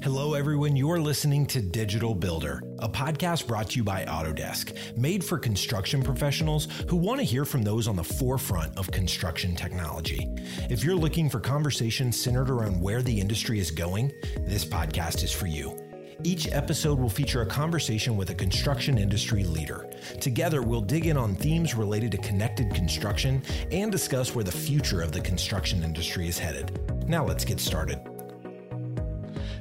Hello, everyone. You're listening to Digital Builder, a podcast brought to you by Autodesk, made for construction professionals who want to hear from those on the forefront of construction technology. If you're looking for conversations centered around where the industry is going, this podcast is for you. Each episode will feature a conversation with a construction industry leader. Together, we'll dig in on themes related to connected construction and discuss where the future of the construction industry is headed. Now, let's get started.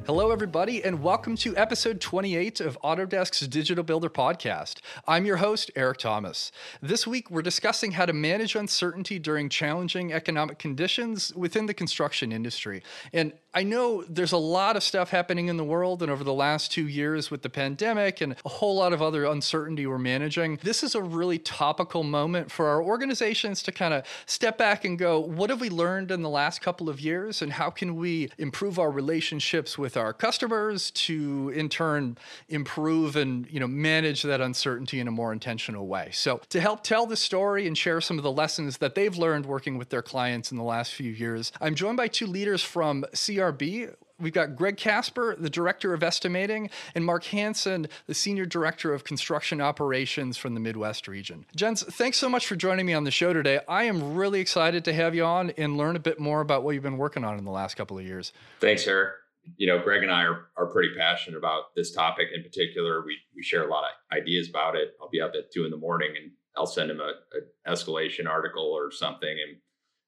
Hello, everybody, and welcome to episode 28 of Autodesk's Digital Builder podcast. I'm your host, Eric Thomas. This week, we're discussing how to manage uncertainty during challenging economic conditions within the construction industry. And I know there's a lot of stuff happening in the world, and over the last two years with the pandemic and a whole lot of other uncertainty we're managing, this is a really topical moment for our organizations to kind of step back and go, what have we learned in the last couple of years, and how can we improve our relationships with our customers to, in turn, improve and you know manage that uncertainty in a more intentional way. So, to help tell the story and share some of the lessons that they've learned working with their clients in the last few years, I'm joined by two leaders from CRB. We've got Greg Casper, the Director of Estimating, and Mark Hansen, the Senior Director of Construction Operations from the Midwest region. Gents, thanks so much for joining me on the show today. I am really excited to have you on and learn a bit more about what you've been working on in the last couple of years. Thanks, Eric. You know, Greg and I are, are pretty passionate about this topic in particular. We, we share a lot of ideas about it. I'll be up at two in the morning and I'll send him a, a escalation article or something and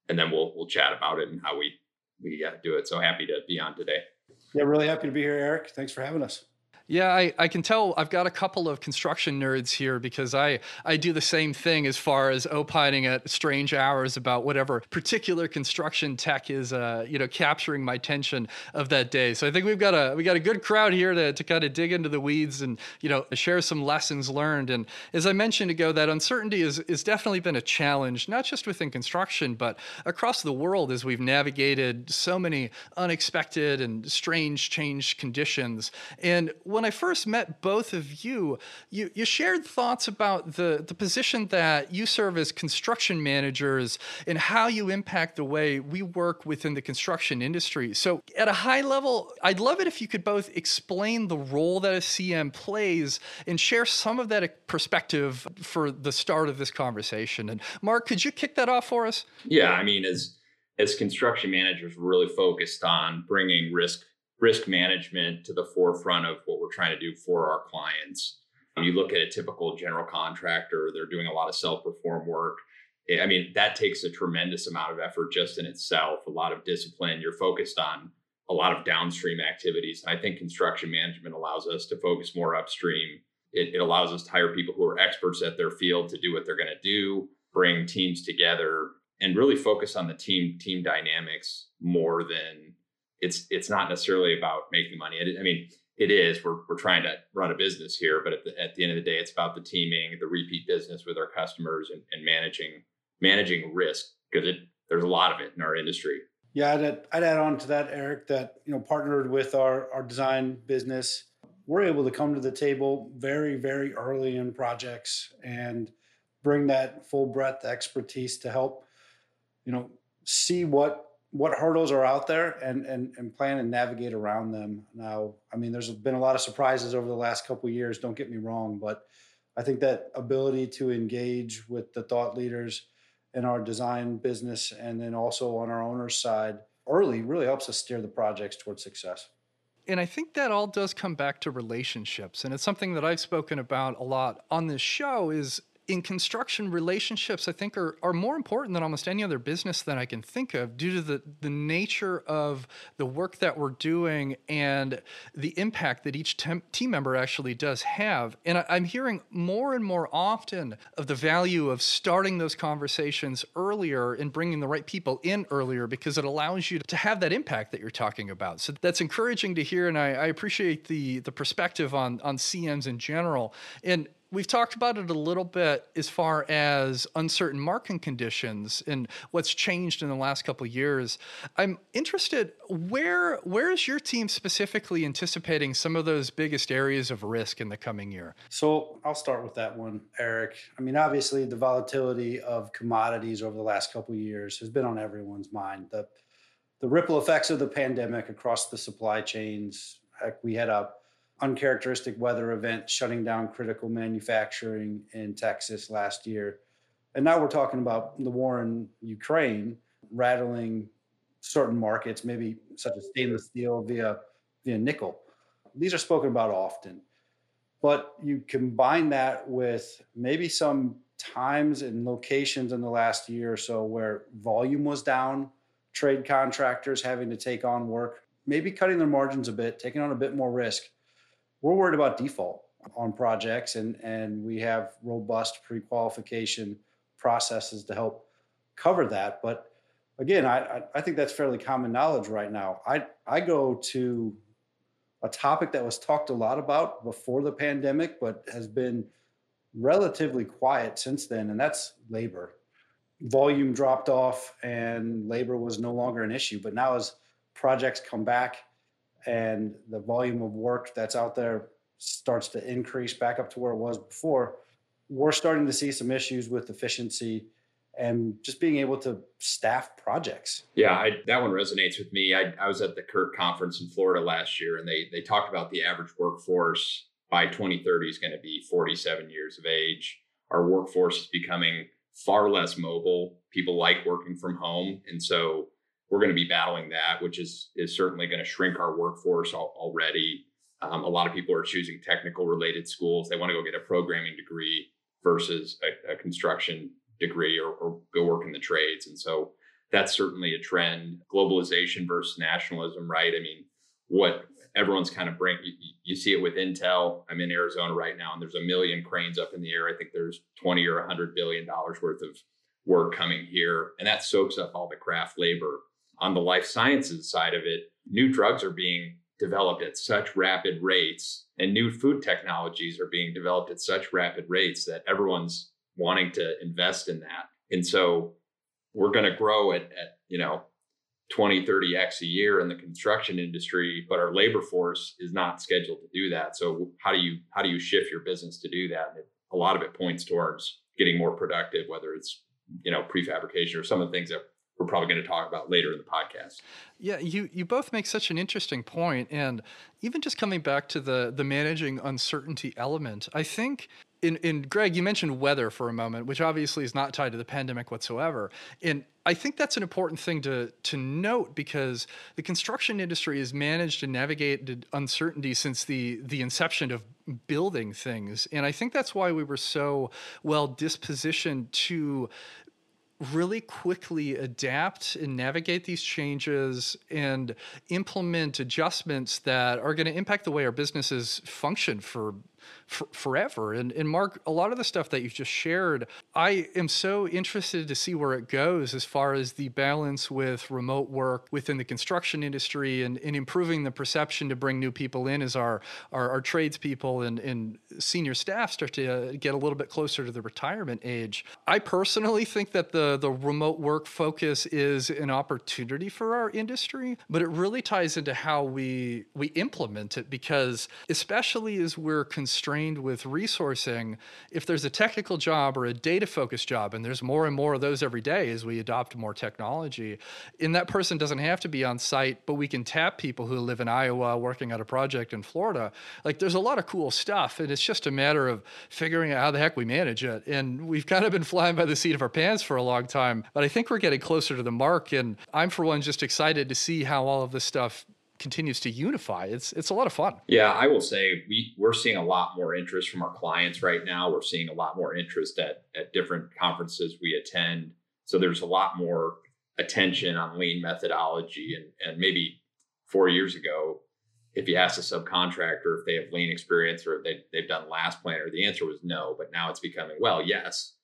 and then we'll we'll chat about it and how we we uh, do it. So happy to be on today. Yeah, really happy to be here, Eric. Thanks for having us. Yeah, I, I can tell I've got a couple of construction nerds here because I, I do the same thing as far as opining at strange hours about whatever particular construction tech is uh, you know capturing my attention of that day. So I think we've got a we got a good crowd here to, to kind of dig into the weeds and you know share some lessons learned. And as I mentioned ago, that uncertainty is is definitely been a challenge, not just within construction, but across the world as we've navigated so many unexpected and strange changed conditions. And when I first met both of you, you, you shared thoughts about the, the position that you serve as construction managers and how you impact the way we work within the construction industry. So, at a high level, I'd love it if you could both explain the role that a CM plays and share some of that perspective for the start of this conversation. And, Mark, could you kick that off for us? Yeah, I mean, as as construction managers, we're really focused on bringing risk risk management to the forefront of what we're trying to do for our clients. You look at a typical general contractor, they're doing a lot of self perform work. Eh, I mean, that takes a tremendous amount of effort just in itself, a lot of discipline. You're focused on a lot of downstream activities. I think construction management allows us to focus more upstream. It, it allows us to hire people who are experts at their field to do what they're going to do, bring teams together, and really focus on the team team dynamics more than it's it's not necessarily about making money. I mean, it is. We're we're trying to run a business here, but at the, at the end of the day, it's about the teaming, the repeat business with our customers, and, and managing managing risk because there's a lot of it in our industry. Yeah, I'd, I'd add on to that, Eric. That you know, partnered with our our design business, we're able to come to the table very very early in projects and bring that full breadth expertise to help you know see what what hurdles are out there and, and and plan and navigate around them now i mean there's been a lot of surprises over the last couple years don't get me wrong but i think that ability to engage with the thought leaders in our design business and then also on our owner's side early really helps us steer the projects towards success and I think that all does come back to relationships. And it's something that I've spoken about a lot on this show is in construction, relationships I think are, are more important than almost any other business that I can think of due to the, the nature of the work that we're doing and the impact that each team member actually does have. And I, I'm hearing more and more often of the value of starting those conversations earlier and bringing the right people in earlier because it allows you to have that impact that you're talking about. So that's encouraging to hear, and I, I appreciate the the perspective on on CMs in general. And We've talked about it a little bit as far as uncertain market conditions and what's changed in the last couple of years. I'm interested where where is your team specifically anticipating some of those biggest areas of risk in the coming year? So I'll start with that one, Eric. I mean, obviously the volatility of commodities over the last couple of years has been on everyone's mind. The the ripple effects of the pandemic across the supply chains we had a uncharacteristic weather event shutting down critical manufacturing in Texas last year. And now we're talking about the war in Ukraine rattling certain markets, maybe such as stainless steel via via nickel. These are spoken about often. But you combine that with maybe some times and locations in the last year or so where volume was down, trade contractors having to take on work, maybe cutting their margins a bit, taking on a bit more risk. We're worried about default on projects and and we have robust pre-qualification processes to help cover that. But again, I, I think that's fairly common knowledge right now. I, I go to a topic that was talked a lot about before the pandemic, but has been relatively quiet since then, and that's labor. Volume dropped off and labor was no longer an issue. But now, as projects come back and the volume of work that's out there starts to increase back up to where it was before, we're starting to see some issues with efficiency and just being able to staff projects. Yeah, I, that one resonates with me. I, I was at the CURT conference in Florida last year, and they they talked about the average workforce by 2030 is going to be 47 years of age. Our workforce is becoming far less mobile. People like working from home, and so we're going to be battling that, which is is certainly going to shrink our workforce al- already. Um, a lot of people are choosing technical related schools. They want to go get a programming degree versus a, a construction degree or, or, go work in the trades. And so that's certainly a trend. Globalization versus nationalism, right? I mean, what everyone's kind of bring you, you, see it with Intel. I'm in Arizona right now, and there's a million cranes up in the air. I think there's 20 or 100 billion dollars worth of work coming here, and that soaks up all the craft labor. On the life sciences side of it, new drugs are being developed at such rapid rates and new food technologies are being developed at such rapid rates that everyone's wanting to invest in that. And so we're going to grow at, at you know 20 30x a year in the construction industry but our labor force is not scheduled to do that. So how do you how do you shift your business to do that? And a lot of it points towards getting more productive whether it's you know prefabrication or some of the things that we're probably going to talk about later in the podcast. Yeah, you you both make such an interesting point, and even just coming back to the the managing uncertainty element, I think. In, in Greg, you mentioned weather for a moment, which obviously is not tied to the pandemic whatsoever. And I think that's an important thing to to note because the construction industry has managed to navigate uncertainty since the the inception of building things, and I think that's why we were so well dispositioned to really quickly adapt and navigate these changes and implement adjustments that are going to impact the way our businesses function for for, forever. And, and Mark, a lot of the stuff that you've just shared, I am so interested to see where it goes as far as the balance with remote work within the construction industry and, and improving the perception to bring new people in as our, our, our tradespeople and, and senior staff start to uh, get a little bit closer to the retirement age. I personally think that the, the remote work focus is an opportunity for our industry, but it really ties into how we, we implement it because especially as we're constrained with resourcing, if there's a technical job or a data focused job, and there's more and more of those every day as we adopt more technology, and that person doesn't have to be on site, but we can tap people who live in Iowa working on a project in Florida. Like there's a lot of cool stuff, and it's just a matter of figuring out how the heck we manage it. And we've kind of been flying by the seat of our pants for a long time, but I think we're getting closer to the mark. And I'm, for one, just excited to see how all of this stuff continues to unify. It's it's a lot of fun. Yeah, I will say we we're seeing a lot more interest from our clients right now. We're seeing a lot more interest at at different conferences we attend. So there's a lot more attention on lean methodology and and maybe 4 years ago if you ask a subcontractor if they have lean experience or they, they've done last planner, the answer was no. But now it's becoming, well, yes,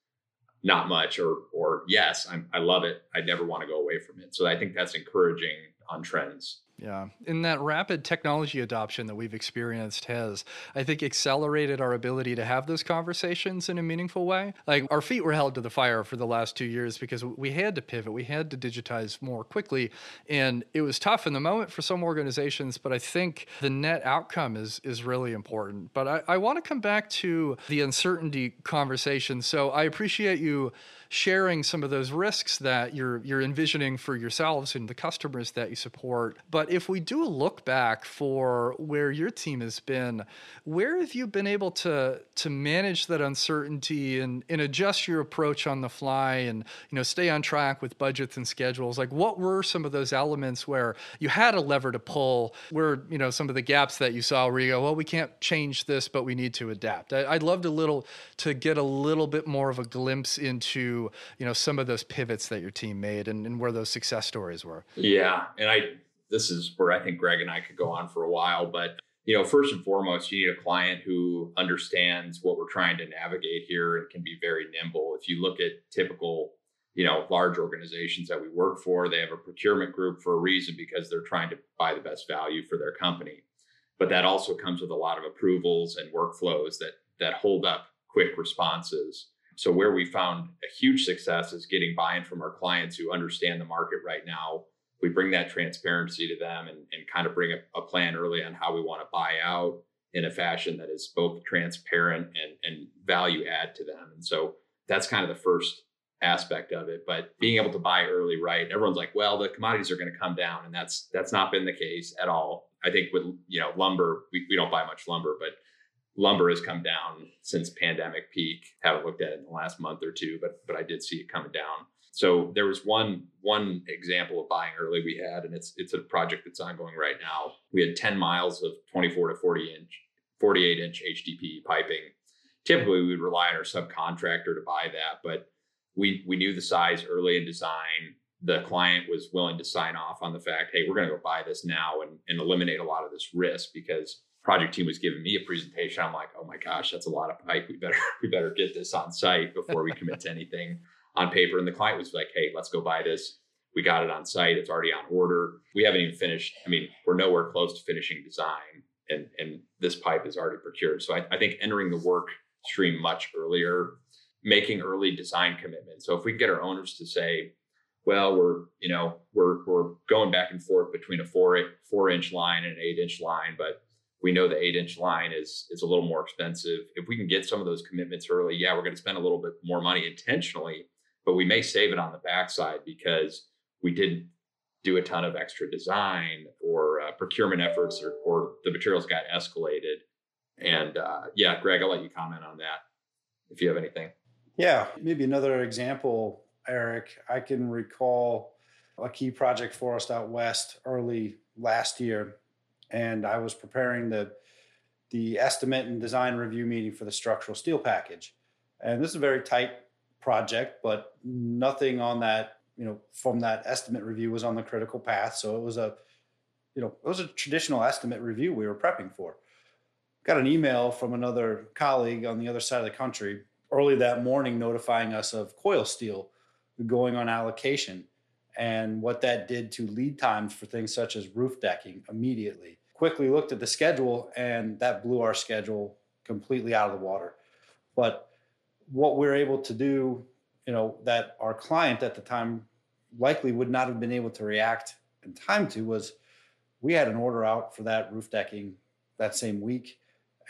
not much, or or yes, I'm, I love it. I never want to go away from it. So I think that's encouraging on trends. Yeah. And that rapid technology adoption that we've experienced has, I think, accelerated our ability to have those conversations in a meaningful way. Like our feet were held to the fire for the last two years because we had to pivot, we had to digitize more quickly. And it was tough in the moment for some organizations, but I think the net outcome is is really important. But I, I want to come back to the uncertainty conversation. So I appreciate you sharing some of those risks that you're you're envisioning for yourselves and the customers that you support. But if we do a look back for where your team has been, where have you been able to to manage that uncertainty and, and adjust your approach on the fly and you know stay on track with budgets and schedules? Like what were some of those elements where you had a lever to pull? Where you know some of the gaps that you saw where you go, well, we can't change this, but we need to adapt. I, would love to little to get a little bit more of a glimpse into you know some of those pivots that your team made and, and where those success stories were. Yeah, and I this is where I think Greg and I could go on for a while, but you know, first and foremost, you need a client who understands what we're trying to navigate here and can be very nimble. If you look at typical, you know, large organizations that we work for, they have a procurement group for a reason because they're trying to buy the best value for their company. But that also comes with a lot of approvals and workflows that that hold up quick responses. So where we found a huge success is getting buy-in from our clients who understand the market right now. We bring that transparency to them and, and kind of bring a, a plan early on how we want to buy out in a fashion that is both transparent and, and value add to them. And so that's kind of the first aspect of it. But being able to buy early, right? Everyone's like, well, the commodities are going to come down, and that's that's not been the case at all. I think with you know lumber, we, we don't buy much lumber, but lumber has come down since pandemic peak. Haven't looked at it in the last month or two, but but I did see it coming down. So there was one one example of buying early we had, and it's it's a project that's ongoing right now. We had 10 miles of 24 to 40 inch, 48 inch HDPE piping. Typically, we would rely on our subcontractor to buy that, but we we knew the size early in design. The client was willing to sign off on the fact, hey, we're going to go buy this now and, and eliminate a lot of this risk because project team was giving me a presentation. I'm like, oh my gosh, that's a lot of pipe. We better we better get this on site before we commit to anything on paper. And the client was like, hey, let's go buy this. We got it on site. It's already on order. We haven't even finished. I mean, we're nowhere close to finishing design, and and this pipe is already procured. So I, I think entering the work stream much earlier making early design commitments. So if we can get our owners to say, well, we're you know we're we're going back and forth between a four four inch line and an eight inch line, but we know the eight inch line is is a little more expensive. If we can get some of those commitments early, yeah, we're going to spend a little bit more money intentionally, but we may save it on the backside because we didn't do a ton of extra design or uh, procurement efforts, or, or the materials got escalated. And uh, yeah, Greg, I'll let you comment on that if you have anything. Yeah, maybe another example, Eric. I can recall a key project for us out west early last year, and I was preparing the the estimate and design review meeting for the structural steel package. And this is a very tight project, but nothing on that, you know, from that estimate review was on the critical path. So it was a, you know, it was a traditional estimate review we were prepping for. Got an email from another colleague on the other side of the country early that morning notifying us of coil steel going on allocation and what that did to lead times for things such as roof decking immediately. Quickly looked at the schedule and that blew our schedule completely out of the water. But what we're able to do, you know, that our client at the time likely would not have been able to react in time to was we had an order out for that roof decking that same week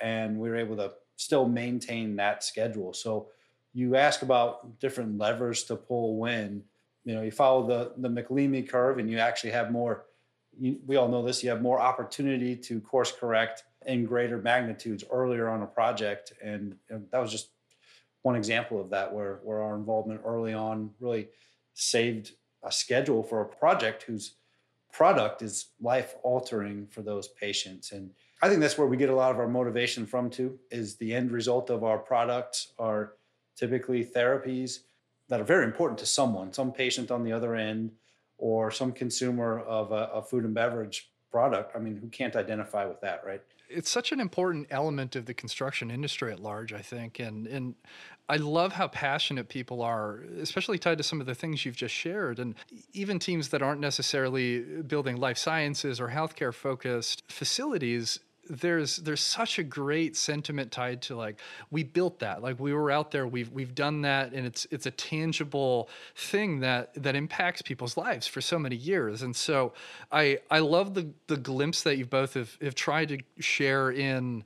and we were able to still maintain that schedule. So you ask about different levers to pull when, you know, you follow the the MacLeamy curve and you actually have more you, we all know this, you have more opportunity to course correct in greater magnitudes earlier on a project and, and that was just one example of that where where our involvement early on really saved a schedule for a project whose product is life altering for those patients and I think that's where we get a lot of our motivation from too. Is the end result of our products are typically therapies that are very important to someone, some patient on the other end, or some consumer of a, a food and beverage product. I mean, who can't identify with that, right? It's such an important element of the construction industry at large, I think, and and I love how passionate people are, especially tied to some of the things you've just shared, and even teams that aren't necessarily building life sciences or healthcare focused facilities there's there's such a great sentiment tied to like we built that. Like we were out there we've we've done that and it's it's a tangible thing that that impacts people's lives for so many years. And so i i love the the glimpse that you both have, have tried to share in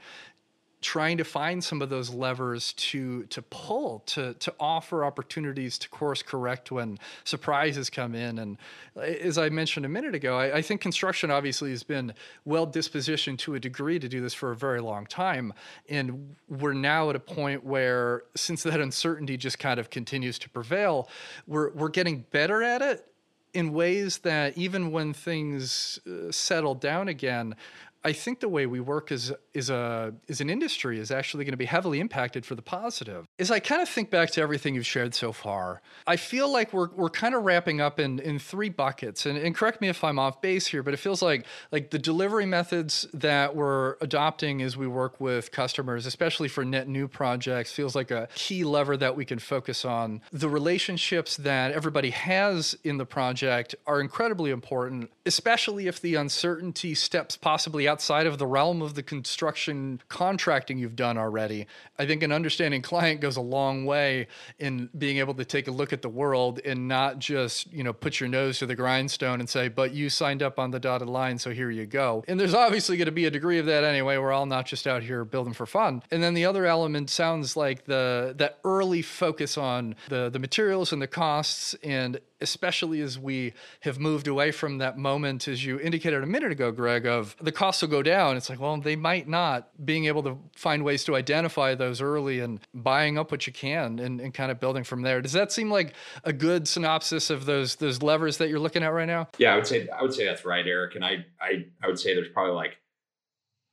trying to find some of those levers to to pull to to offer opportunities to course correct when surprises come in. And as i mentioned a minute ago I, I, think construction obviously has been well dispositioned to a degree to do this for a very long time. And we're now at a point where since that uncertainty just kind of continues to prevail we're we're getting better at it in ways that even when things uh, settle down again I think the way we work as is a is an industry is actually going to be heavily impacted for the positive. As I kind of think back to everything you've shared so far, I feel like we're we're kind of wrapping up in in three buckets. And, and correct me if I'm off base here, but it feels like like the delivery methods that we're adopting as we work with customers, especially for net new projects, feels like a key lever that we can focus on. The relationships that everybody has in the project are incredibly important, especially if the uncertainty steps possibly outside of the realm of the construction contracting you've done already. I think an understanding client goes a long way in being able to take a look at the world and not just, you know, put your nose to the grindstone and say, but you signed up on the dotted line, so here you go. And there's obviously going to be a degree of that anyway. We're all not just out here building for fun. And then the other element sounds like the that early focus on the the materials and the costs and especially as we have moved away from that moment, as you indicated a minute ago, Greg, of the costs will go down. It's like, well, they might not. Being able to find ways to identify those early and buying up what you can and, and kind of building from there. Does that seem like a good synopsis of those those levers that you're looking at right now? Yeah, I would say I would say that's right, Eric. And I I I would say there's probably like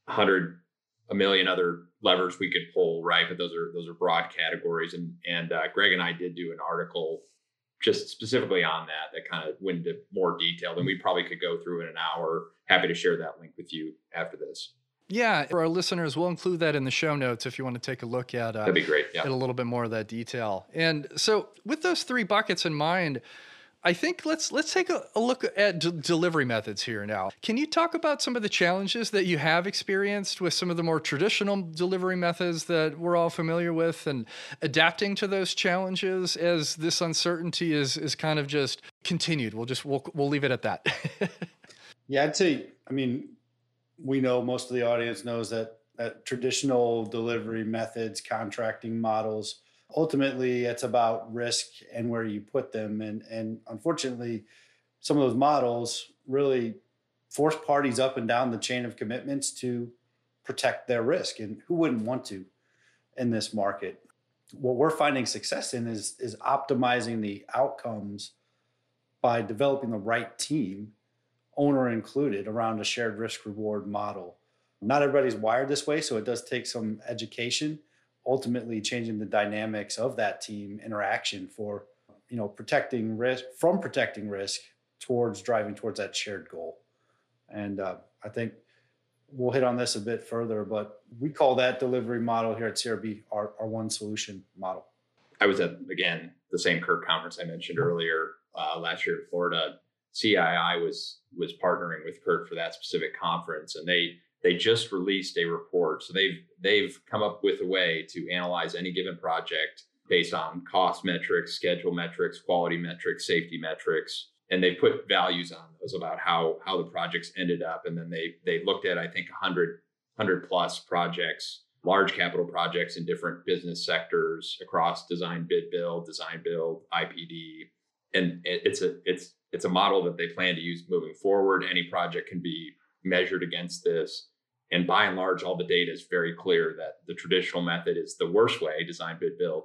hundred a million other levers we could pull, right? But those are those are broad categories. And and uh, Greg and I did do an article just specifically on that that kind of went into more detail than we probably could go through in an hour. Happy to share that link with you after this. Yeah, for our listeners, we'll include that in the show notes if you want to take a look at. Uh, That'd be great. Yeah. At a little bit more of that detail. And so, with those three buckets in mind, I think let's let's take a, look at d- delivery methods here now. Can you talk about some of the challenges that you have experienced with some of the more traditional delivery methods that we're all familiar with, and adapting to those challenges as this uncertainty is is kind of just continued? We'll just we'll we'll leave it at that. yeah, I'd say. I mean, we know most of the audience knows that that traditional delivery methods, contracting models ultimately it's about risk and where you put them. And and unfortunately some of those models really force parties up and down the chain of commitments to protect their risk. And who wouldn't want to in this market? What we're finding success in is is optimizing the outcomes by developing the right team owner included around a shared risk reward model. Not everybody's wired this way so it does take some education ultimately changing the dynamics of that team interaction for you know protecting risk from protecting risk towards driving towards that shared goal. And uh, i think we'll hit on this a bit further but we call that delivery model here at crb our, our one solution model. I was at again the same CURT conference i mentioned earlier uh, last year in florida. Cii was was partnering with CURT for that specific conference and they they just released a report. So they've they've come up with a way to analyze any given project based on cost metrics, schedule metrics, quality metrics, safety metrics, and they put values on those about how how the projects ended up. And then they they looked at I think 100 100 plus projects, large capital projects in different business sectors across design, bid, build, design, build, IPD, and it's a it's it's a model that they plan to use moving forward. Any project can be measured against this. And by and large, all the data is very clear that the traditional method is the worst way, design, bid, build.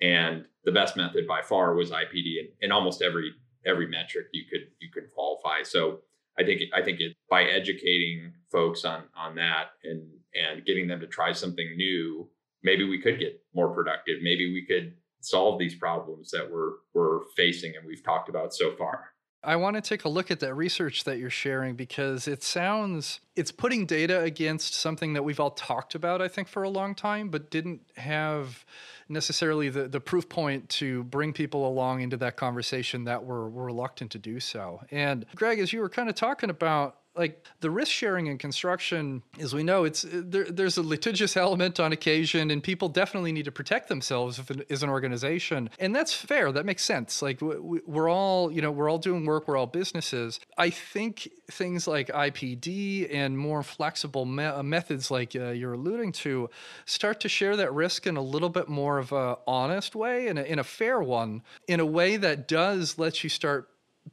And the best method by far was IPD in, in almost every every metric you could you could qualify. So I think I think it by educating folks on on that and and getting them to try something new, maybe we could get more productive. Maybe we could solve these problems that we're we're facing and we've talked about so far. I want to take a look at that research that you're sharing because it sounds it's putting data against something that we've all talked about, I think, for a long time, but didn't have necessarily the, the proof point to bring people along into that conversation that were, were reluctant to do so. And Greg, as you were kind of talking about like the risk sharing in construction as we know it's there, there's a litigious element on occasion and people definitely need to protect themselves if is an organization. And that's fair. That makes sense. Like we're all you know we're all doing work. We're all businesses. I think things like ipd and more flexible me- uh, methods like uh, you're alluding to start to share that risk in a little bit more of a honest way and in a fair one in a way that does let you start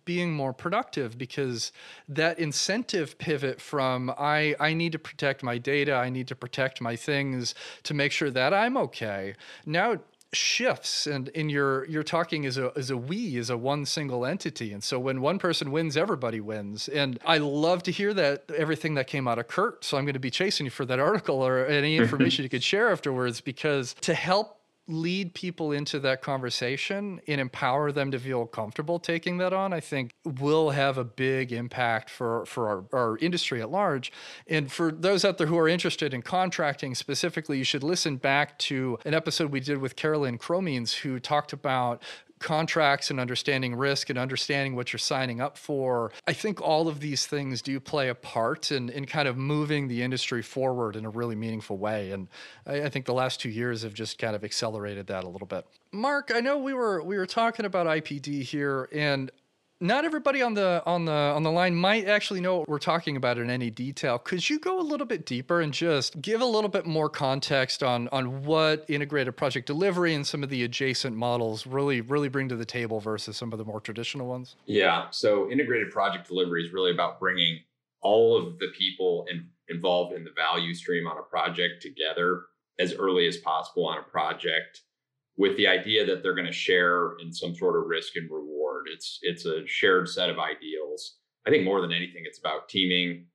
being more productive because that incentive pivot from I I need to protect my data, I need to protect my things to make sure that I'm okay. Now shifts and in your you're talking as a as a we as a one single entity. And so when one person wins everybody wins. And i love to hear that everything that came out of CURT. So i'm going to be chasing you for that article or any information you could share afterwards because to help lead people into that conversation and empower them to feel comfortable taking that on, I think will have a big impact for, for our, our industry at large. And for those out there who are interested in contracting specifically, you should listen back to an episode we did with Carolyn Cromines, who talked about contracts and understanding risk and understanding what you're signing up for. I think all of these things do play a part in, in kind of moving the industry forward in a really meaningful way. And I, I think the last two years have just kind of accelerated that a little bit. Mark, I know we were we were talking about IPD here, and not everybody on the on the on the line might actually know what we're talking about in any detail. Could you go a little bit deeper and just give a little bit more context on on what integrated project delivery and some of the adjacent models really really bring to the table versus some of the more traditional ones? Yeah, so integrated project delivery is really about bringing all of the people in, involved in the value stream on a project together as early as possible on a project with the idea that they're going to share in some sort of risk and reward. It's it's a shared set of ideals. I think more than anything, it's about teaming,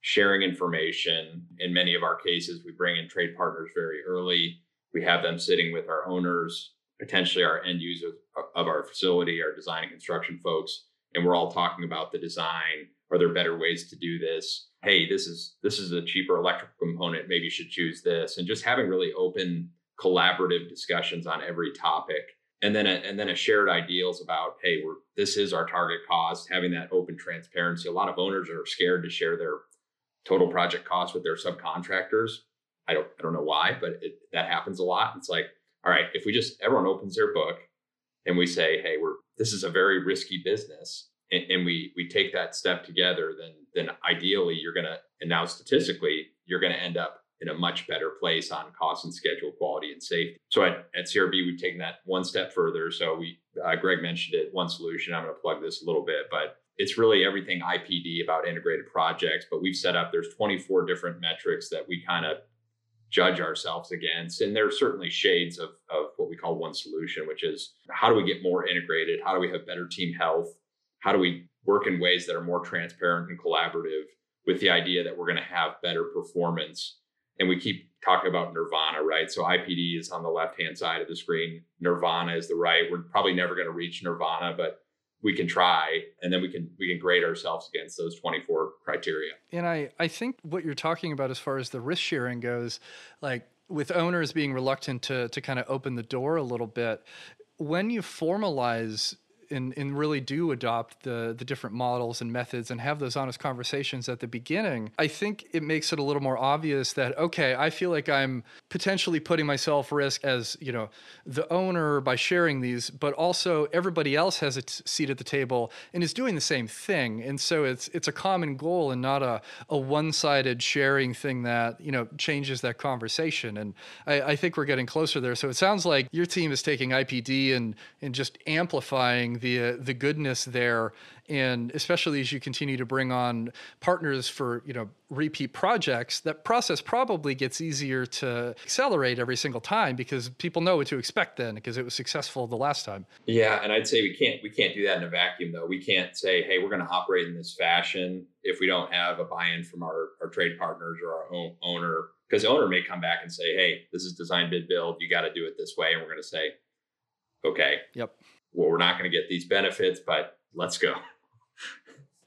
sharing information. In many of our cases, we bring in trade partners very early. We have them sitting with our owners, potentially our end users of our facility, our design and construction folks, and we're all talking about the design. Are there better ways to do this? Hey, this is this is a cheaper electrical component. Maybe you should choose this. And just having really open collaborative discussions on every topic. And then a, and then a shared ideals about hey we're this is our target cost having that open transparency. A lot of owners are scared to share their total project cost with their subcontractors. I don't i don't know why but it, that happens a lot. It's like all right if we just everyone opens their book and we say hey we're this is a very risky business and, and we we take that step together then then ideally you're going to and now statistically you're going to end up in a much better place on cost and schedule quality and safety. So at, at CRB, we've taken that one step further. So we, uh, Greg mentioned it, one solution. I'm going to plug this a little bit, but it's really everything IPD about integrated projects. But we've set up, there's 24 different metrics that we kind of judge ourselves against. And there are certainly shades of, of what we call one solution, which is how do we get more integrated? How do we have better team health? How do we work in ways that are more transparent and collaborative with the idea that we're going to have better performance and we keep talking about nirvana right? So ipd is on the left hand side of the screen. Nirvana is the right. We're probably never going to reach nirvana but we can try and then we can we can grade ourselves against those 24 criteria. And i i think what you're talking about as far as the risk sharing goes like with owners being reluctant to to kind of open the door a little bit when you formalize and, and really do adopt the the different models and methods and have those honest conversations at the beginning, I think it makes it a little more obvious that okay, I feel like I'm potentially putting myself risk as you know the owner by sharing these, but also everybody else has a t- seat at the table and is doing the same thing, and so it's it's a common goal and not a a one sided sharing thing that you know changes that conversation. And I, I think we're getting closer there. So it sounds like your team is taking IPD and and just amplifying the uh, the goodness there. And especially as you continue to bring on partners for you know repeat projects that process probably gets easier to accelerate every single time because people know what to expect then because it was successful the last time. Yeah and i'd say we can't we can't do that in a vacuum though. We can't say hey we're going to operate in this fashion if we don't have a buy-in from our, our trade partners or our own owner. Because the owner may come back and say hey this is design bid build. You got to do it this way. And we're going to say okay. Yep well, we're not going to get these benefits, but let's go.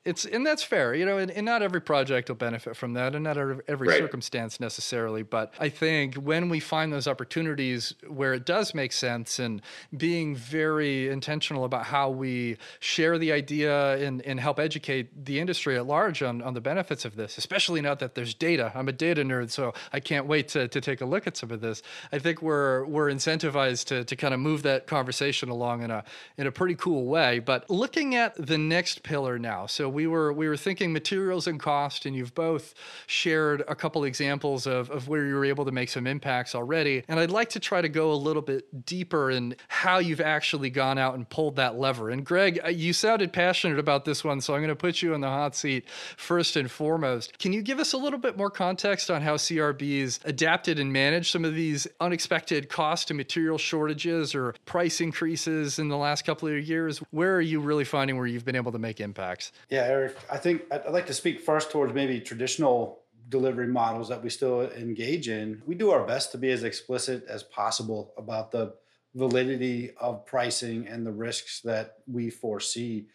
It's and that's fair, you know, and, and, not every project will benefit from that, and not every right. circumstance necessarily. But I think when we find those opportunities where it does make sense, and being very intentional about how we share the idea and, and help educate the industry at large on, on the benefits of this, especially now that there's data. I'm a data nerd, so I can't wait to, to take a look at some of this. I think we're we're incentivized to to kind of move that conversation along in a in a pretty cool way. But looking at the next pillar now, so we were we were thinking materials and cost, and you've both shared a couple examples of, of where you were able to make some impacts already. And I'd like to try to go a little bit deeper in how you've actually gone out and pulled that lever. And Greg, uh, you sounded passionate about this one, so I'm going to put you in the hot seat first and foremost. Can you give us a little bit more context on how CRB's adapted and managed some of these unexpected cost and material shortages or price increases in the last couple of years? Where are you really finding where you've been able to make impacts? Yeah, Eric, I think I'd like to speak first towards maybe traditional delivery models that we still engage in. We do our best to be as explicit as possible about the validity of pricing and the risks that we foresee,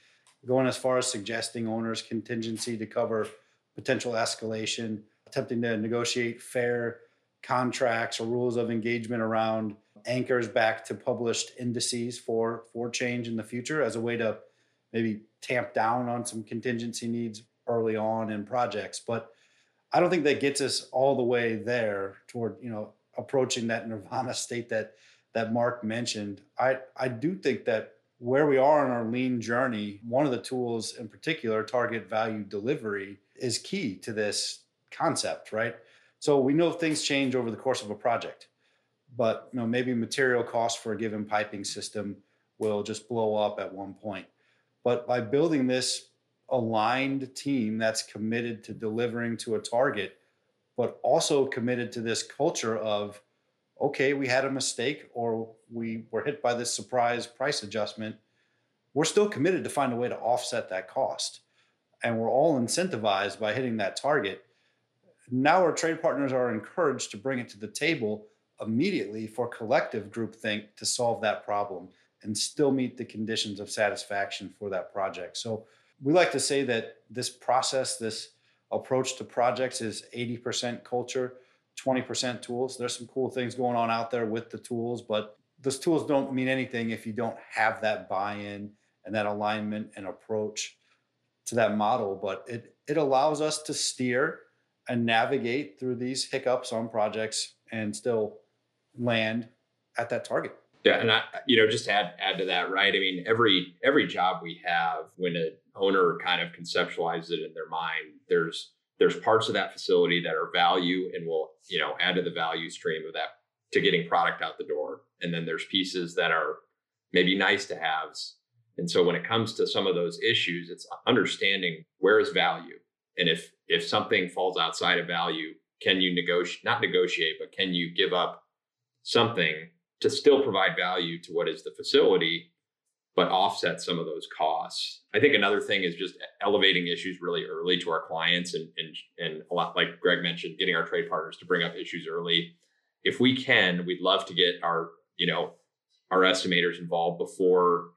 going as far as suggesting owners contingency to cover potential escalation, attempting to negotiate fair contracts or rules of engagement around anchors back to published indices for for change in the future as a way to maybe tamp down on some contingency needs early on in projects but i don't think that gets us all the way there toward you know approaching that nirvana state that that mark mentioned. I i do think that where we are on our lean journey one of the tools in particular target value delivery is key to this concept right? So we know things change over the course of a project but you know maybe material costs for a given piping system will just blow up at one point but by building this aligned team that's committed to delivering to a target, but also committed to this culture of, okay, we had a mistake or we were hit by this surprise price adjustment. We're still committed to find a way to offset that cost. And we're all incentivized by hitting that target. Now our trade partners are encouraged to bring it to the table immediately for collective groupthink to solve that problem and still meet the conditions of satisfaction for that project. So we like to say that this process, this approach to projects is 80% culture, 20% tools. There's some cool things going on out there with the tools, but those tools don't mean anything if you don't have that buy-in and that alignment and approach to that model. But it it allows us to steer and navigate through these hiccups on projects and still land at that target. Yeah, and I, you know, just add add to that, right? I mean, every every job we have, when an owner kind of conceptualizes it in their mind, there's there's parts of that facility that are value and will you know add to the value stream of that to getting product out the door, and then there's pieces that are maybe nice to haves. And so when it comes to some of those issues, it's understanding where is value, and if if something falls outside of value, can you negotiate? Not negotiate, but can you give up something to still provide value to what is the facility, but offset some of those costs. I think another thing is just elevating issues really early to our clients and and and a lot like Greg mentioned, getting our trade partners to bring up issues early. If we can, we'd love to get our, you know, our estimators involved before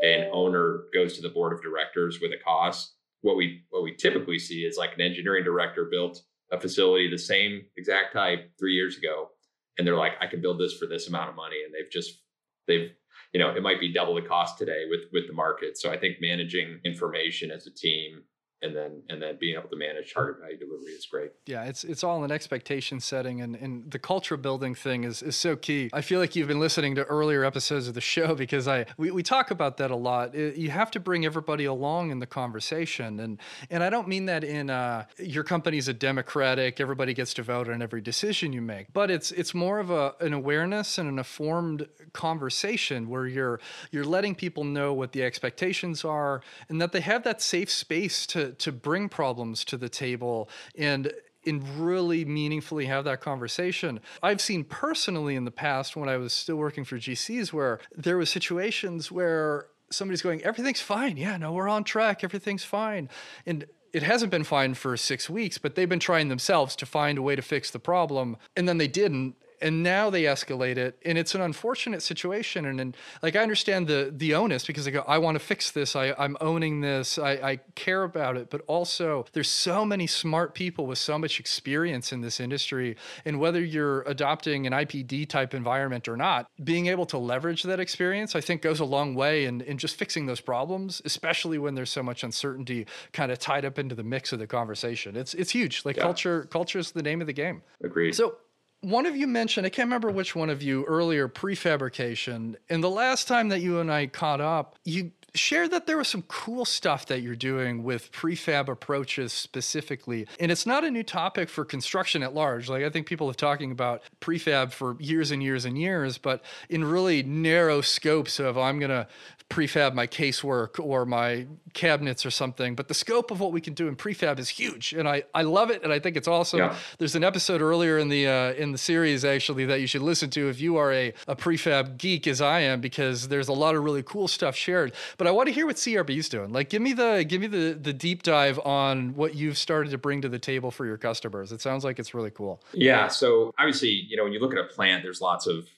an owner goes to the board of directors with a cost. What we what we typically see is like an engineering director built a facility the same exact type three years ago and they're like, I can build this for this amount of money, and they've just they've you know it might be double the cost today with with the market. So I think managing information as a team and then and then being able to manage target value delivery is great. Yeah, it's it's all an expectation setting and, and the culture building thing is, is so key. I feel like you've been listening to earlier episodes of the show because I we, we talk about that a lot. It, you have to bring everybody along in the conversation and and I don't mean that in uh, your company's a democratic, everybody gets to vote on every decision you make, but it's it's more of a an awareness and an informed conversation where you're you're letting people know what the expectations are and that they have that safe space to to bring problems to the table and and really meaningfully have that conversation. I've seen personally in the past when I was still working for GCs where there was situations where somebody's going, everything's fine. Yeah, no, we're on track. Everything's fine. And it hasn't been fine for six weeks, but they've been trying themselves to find a way to fix the problem. And then they didn't and now they escalate it and it's an unfortunate situation and, and like i understand the the onus because they go i want to fix this. I, i'm owning this. I, I care about it. But also there's so many smart people with so much experience in this industry and whether you're adopting an ipd type environment or not being able to leverage that experience i think goes a long way in, in just fixing those problems especially when there's so much uncertainty kind of tied up into the mix of the conversation. It's it's huge. Like yeah. culture culture is the name of the game. Agreed. So one of you mentioned, I can't remember which one of you earlier, prefabrication. And the last time that you and I caught up, you shared that there was some cool stuff that you're doing with prefab approaches specifically. And it's not a new topic for construction at large. Like I think people have talking about prefab for years and years and years, but in really narrow scopes of I'm going to prefab my casework or my cabinets or something. But the scope of what we can do in prefab is huge, and I, I love it, and I think it's awesome. Yeah. There's an episode earlier in the uh, in the series actually that you should listen to if you are a, a prefab geek as I am, because there's a lot of really cool stuff shared. But I want to hear what CRB is doing. Like, give me the give me the the deep dive on what you've started to bring to the table for your customers. It sounds like it's really cool. Yeah. So obviously, you know, when you look at a plant, there's lots of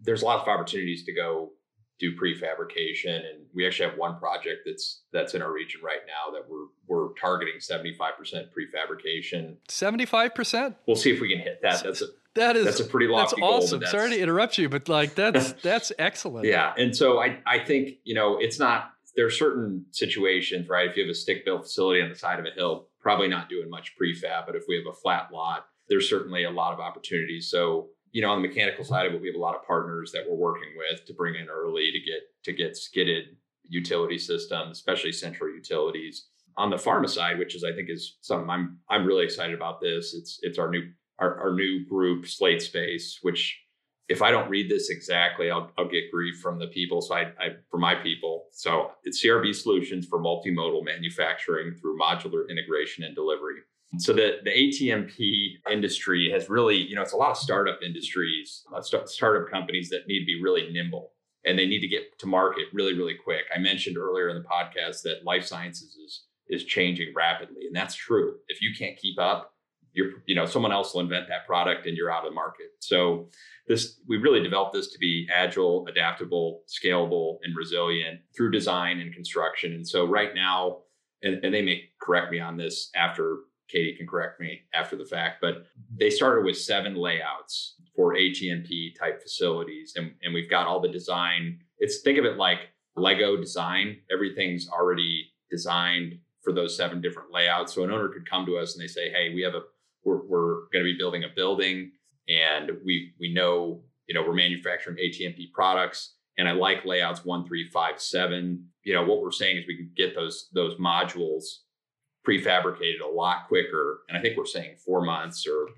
there's lots of opportunities to go do prefabrication and we actually have one project that's that's in our region right now that we're we're targeting 75% prefabrication. 75% we'll see if we can hit that. That's a that is that's a pretty lofty that's awesome. Goal, sorry to interrupt you but like that's that's excellent. Yeah and so i i think you know it's not there are certain situations right? If you have a stick built facility on the side of a hill probably not doing much prefab but if we have a flat lot there's certainly a lot of opportunities. So you know, on the mechanical side of it, we have a lot of partners that we're working with to bring in early to get to get skidded utility systems, especially central utilities. On the pharma side, which is I think is something I'm I'm really excited about this. It's it's our new our, our new group Slate Space, which if I don't read this exactly, I'll, I'll get grief from the people. So I, I for my people. So it's CRB solutions for multimodal manufacturing through modular integration and delivery. So the, the ATMP industry has really, you know, it's a lot of startup industries, st- startup companies that need to be really nimble and they need to get to market really, really quick. I mentioned earlier in the podcast that life sciences is is changing rapidly, and that's true. If you can't keep up, you're, you know, someone else will invent that product and you're out of the market. So this we really developed this to be agile, adaptable, scalable, and resilient through design and construction. And so right now, and, and they may correct me on this after Katie can correct me after the fact, but they started with seven layouts for ATMP type facilities. And, and we've got all the design. It's think of it like Lego design. Everything's already designed for those seven different layouts. So an owner could come to us and they say, Hey, we have a, we're, we're going to be building a building and we, we know, you know, we're manufacturing ATMP products and I like layouts one, three, five, seven. You know, what we're saying is we can get those, those modules prefabricated a lot quicker. And I think we're saying four months, or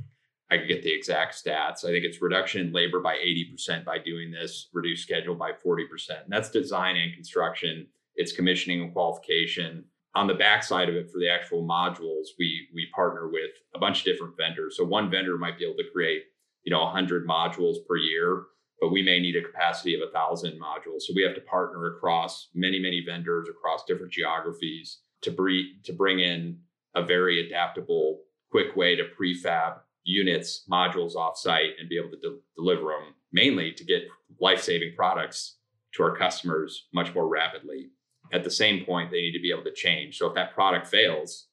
I could get the exact stats. I think it's reduction in labor by 80% by doing this, reduce schedule by 40%. And that's design and construction. It's commissioning and qualification. On the backside of it, for the actual modules, we we partner with a bunch of different vendors. So one vendor might be able to create, you know, 100 modules per year, but we may need a capacity of a thousand modules. So we have to partner across many, many vendors across different geographies to, bre- to bring in a very adaptable, quick way to prefab units, modules offsite, and be able to de- deliver them mainly to get life saving products to our customers much more rapidly. At the same point, they need to be able to change. So if that product fails,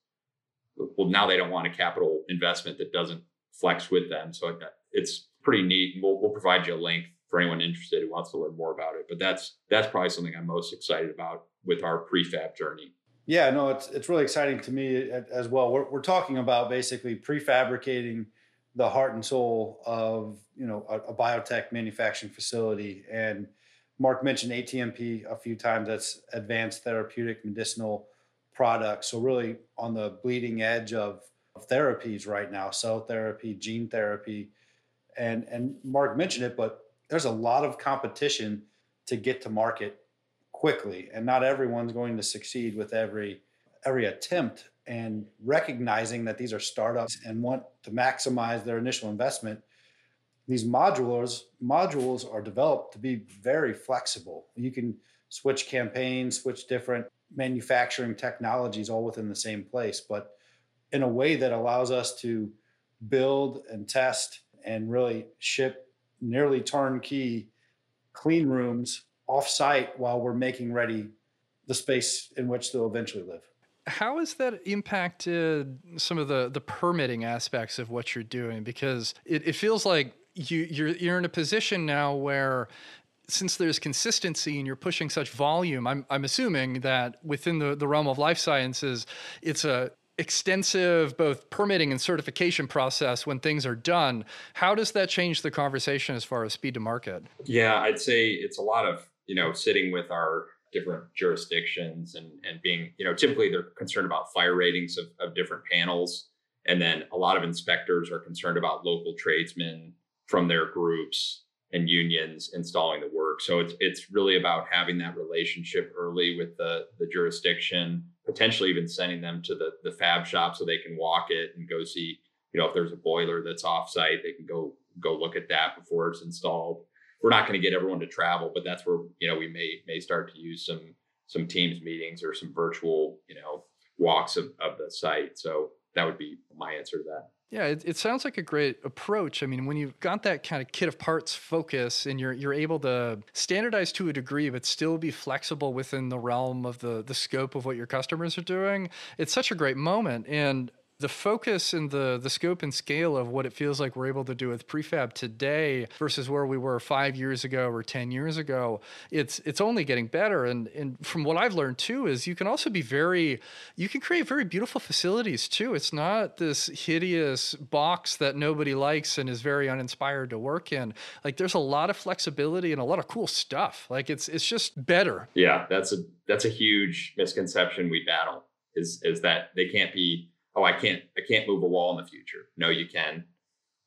well, now they don't want a capital investment that doesn't flex with them. So uh, it's pretty neat. We'll, we'll provide you a link for anyone interested who wants to learn more about it. But that's that's probably something I'm most excited about with our prefab journey. Yeah, no, it's it's really exciting to me as well. We're we're talking about basically prefabricating the heart and soul of you know a, a biotech manufacturing facility. And Mark mentioned ATMP a few times. That's advanced therapeutic medicinal products. So really on the bleeding edge of, of therapies right now, cell therapy, gene therapy, and and Mark mentioned it, but there's a lot of competition to get to market quickly and not everyone's going to succeed with every every attempt and recognizing that these are startups and want to maximize their initial investment these modulars modules are developed to be very flexible. You can switch campaigns switch different manufacturing technologies all within the same place but in a way that allows us to build and test and really ship nearly turnkey clean rooms off site while we're making ready the space in which they'll eventually live. How has that impacted some of the the permitting aspects of what you're doing? Because it, it feels like you you're you're in a position now where since there's consistency and you're pushing such volume, I'm I'm assuming that within the, the realm of life sciences, it's a extensive both permitting and certification process when things are done. How does that change the conversation as far as speed to market? Yeah, I'd say it's a lot of, you know, sitting with our different jurisdictions and, and being, you know, typically they're concerned about fire ratings of, of different panels. And then a lot of inspectors are concerned about local tradesmen from their groups and unions installing the work. So it's it's really about having that relationship early with the the jurisdiction, potentially even sending them to the the fab shop so they can walk it and go see, you know, if there's a boiler that's offsite, they can go go look at that before it's installed. We're not going to get everyone to travel, but that's where you know we may may start to use some some teams meetings or some virtual you know walks of, of the site. So that would be my answer to that. Yeah, it, it sounds like a great approach. I mean, when you've got that kind of kit of parts focus and you're you're able to standardize to a degree, but still be flexible within the realm of the the scope of what your customers are doing, it's such a great moment. And the focus and the the scope and scale of what it feels like we're able to do with prefab today versus where we were five years ago or ten years ago, it's it's only getting better. And and from what I've learned too is you can also be very you can create very beautiful facilities too. It's not this hideous box that nobody likes and is very uninspired to work in. Like there's a lot of flexibility and a lot of cool stuff. Like it's it's just better. Yeah, that's a that's a huge misconception we battle is is that they can't be oh, I can't, I can't move a wall in the future. No, you can.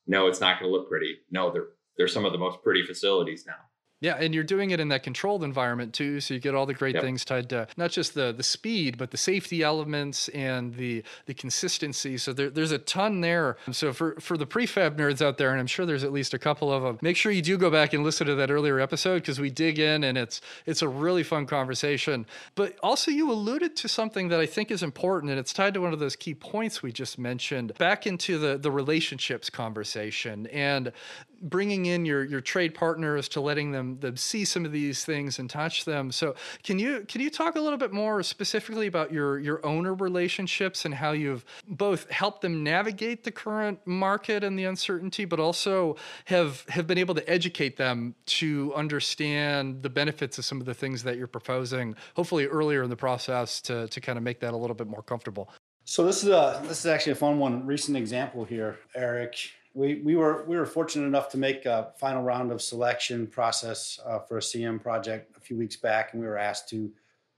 No, it's not going to look pretty. No, they're they're some of the most pretty facilities now. Yeah, and you're doing it in that controlled environment too, so you get all the great yep. things tied to not just the the speed, but the safety elements and the the consistency. So there, there's a ton there. So for for the prefab nerds out there, and I'm sure there's at least a couple of them, make sure you do go back and listen to that earlier episode because we dig in and it's it's a really fun conversation. But also you alluded to something that I think is important, and it's tied to one of those key points we just mentioned back into the the relationships conversation and bringing in your your trade partners to letting them them see some of these things and touch them. So can you can you talk a little bit more specifically about your your owner relationships and how you've both helped them navigate the current market and the uncertainty, but also have have been able to educate them to understand the benefits of some of the things that you're proposing, hopefully earlier in the process to to kind of make that a little bit more comfortable. So this is a this is actually a fun one. Recent example here, Eric we, we were we were fortunate enough to make a final round of selection process uh, for a CM project a few weeks back, and we were asked to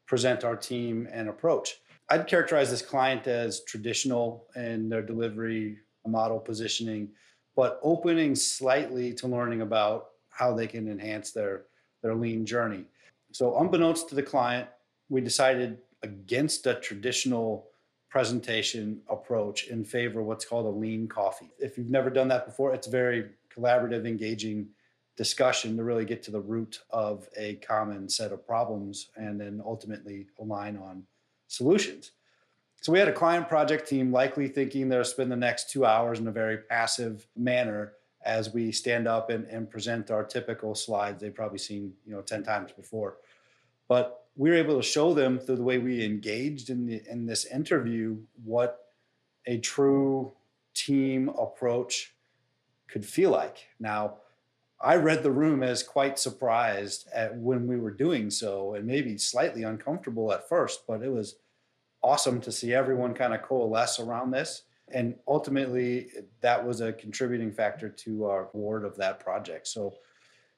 present our team and approach. I'd characterize this client as traditional in their delivery model positioning, but opening slightly to learning about how they can enhance their their lean journey. So, unbeknownst to the client, we decided against a traditional presentation approach in favor of what's called a lean coffee. If you've never done that before, it's very collaborative, engaging discussion to really get to the root of a common set of problems and then ultimately align on solutions. So we had a client project team likely thinking they'll spend the next two hours in a very passive manner as we stand up and, and present our typical slides they've probably seen you know 10 times before. But we were able to show them through the way we engaged in the in this interview what a true team approach could feel like. Now, I read the room as quite surprised at when we were doing so and maybe slightly uncomfortable at first, but it was awesome to see everyone kind of coalesce around this. And ultimately, that was a contributing factor to our award of that project. So,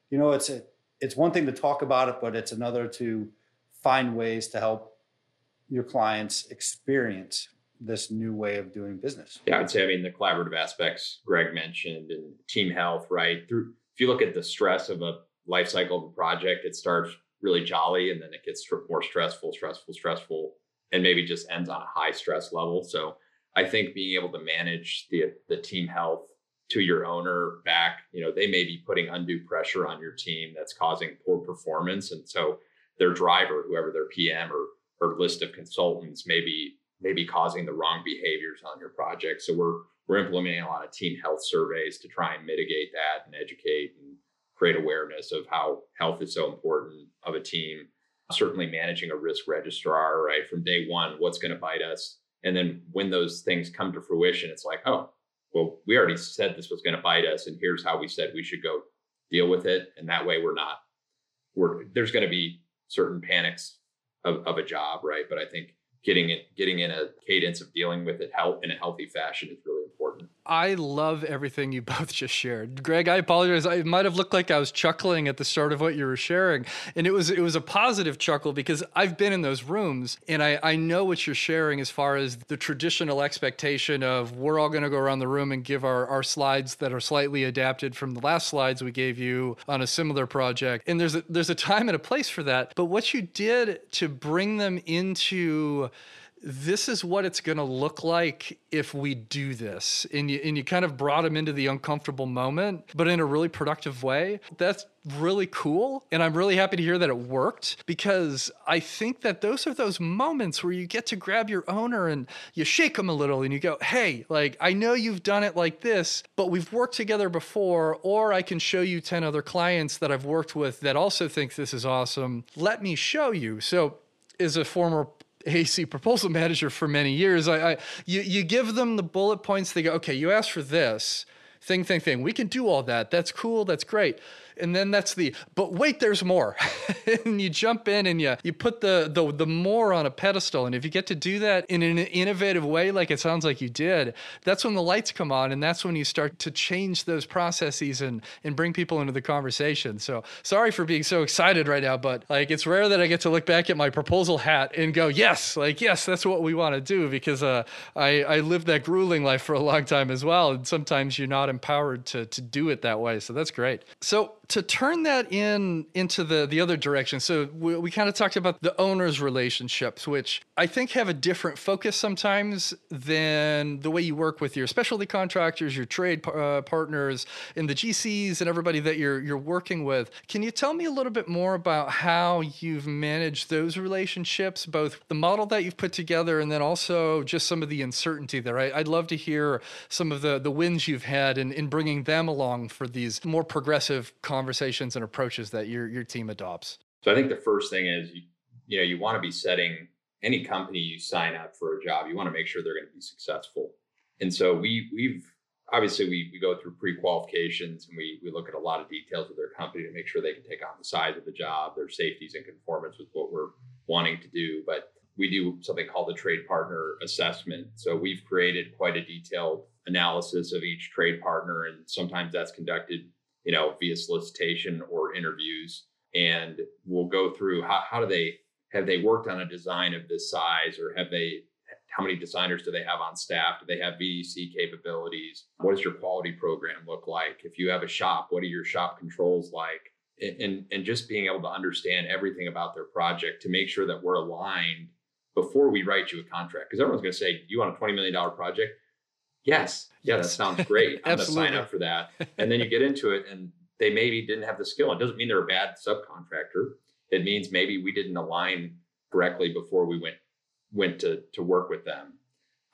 you know, it's a, it's one thing to talk about it, but it's another to find ways to help your clients experience this new way of doing business. Yeah, I'd say I mean the collaborative aspects Greg mentioned and team health, right? Through if you look at the stress of a life cycle of a project, it starts really jolly and then it gets more stressful, stressful, stressful, and maybe just ends on a high stress level. So I think being able to manage the the team health to your owner back, you know, they may be putting undue pressure on your team that's causing poor performance. And so their driver, whoever their PM or, or list of consultants may be maybe causing the wrong behaviors on your project. So we're we're implementing a lot of team health surveys to try and mitigate that and educate and create awareness of how health is so important of a team. Certainly managing a risk registrar, right? From day one, what's going to bite us? And then when those things come to fruition, it's like, oh, well, we already said this was going to bite us, and here's how we said we should go deal with it. And that way we're not, we're there's going to be certain panics of, of a job, right? But I think getting it getting in a cadence of dealing with it help in a healthy fashion is really important. I love everything you both just shared. Greg, I apologize. I might have looked like I was chuckling at the start of what you were sharing. And it was it was a positive chuckle because I've been in those rooms and I, I know what you're sharing as far as the traditional expectation of we're all gonna go around the room and give our, our slides that are slightly adapted from the last slides we gave you on a similar project. And there's a there's a time and a place for that. But what you did to bring them into this is what it's going to look like if we do this. And you and you kind of brought him into the uncomfortable moment but in a really productive way. That's really cool and i'm really happy to hear that it worked because i think that those are those moments where you get to grab your owner and you shake them a little and you go hey like i know you've done it like this but we've worked together before or i can show you 10 other clients that i've worked with that also think this is awesome. Let me show you. So as a former AC proposal manager for many years. I, I you you give them the bullet points. They go, okay, you asked for this thing, thing, thing. We can do all that. That's cool. That's great and then that's the but wait there's more. And you jump in and you you put the, the the more on a pedestal. And if you get to do that in an innovative way like it sounds like you did that's when the lights come on and that's when you start to change those processes and and bring people into the conversation. So sorry for being so excited right now but like it's rare that i get to look back at my proposal hat and go yes like yes that's what we want to do because uh, i i lived that grueling life for a long time as well. And sometimes you're not empowered to to do it that way. So that's great. So to turn that in into the the other direction. So we, we kind of talked about the owners relationships which i think have a different focus sometimes than the way you work with your specialty contractors your trade uh, partners and the gcs and everybody that you're you're working with. Can you tell me a little bit more about how you've managed those relationships both the model that you've put together and then also just some of the uncertainty there? I, would love to hear some of the the wins you've had in, in bringing them along for these more progressive conversations and approaches that your your team adopts? So I think the first thing is you, you know you want to be setting any company you sign up for a job, you want to make sure they're going to be successful. And so we we've obviously we, we go through pre-qualifications and we, we look at a lot of details of their company to make sure they can take on the size of the job, their safeties and conformance with what we're wanting to do. But we do something called the trade partner assessment. So we've created quite a detailed analysis of each trade partner, and sometimes that's conducted you know, via solicitation or interviews. And we'll go through how, how do they have they worked on a design of this size or have they how many designers do they have on staff? Do they have VDC capabilities? What does your quality program look like? If you have a shop, what are your shop controls like? And, and just being able to understand everything about their project to make sure that we're aligned before we write you a contract. Because everyone's going to say, You want a $20 million project? Yes. Yeah, that sounds great. I'm going to sign up for that. And then you get into it and they maybe didn't have the skill. It doesn't mean they're a bad subcontractor. It means maybe we didn't align correctly before we went went to to work with them.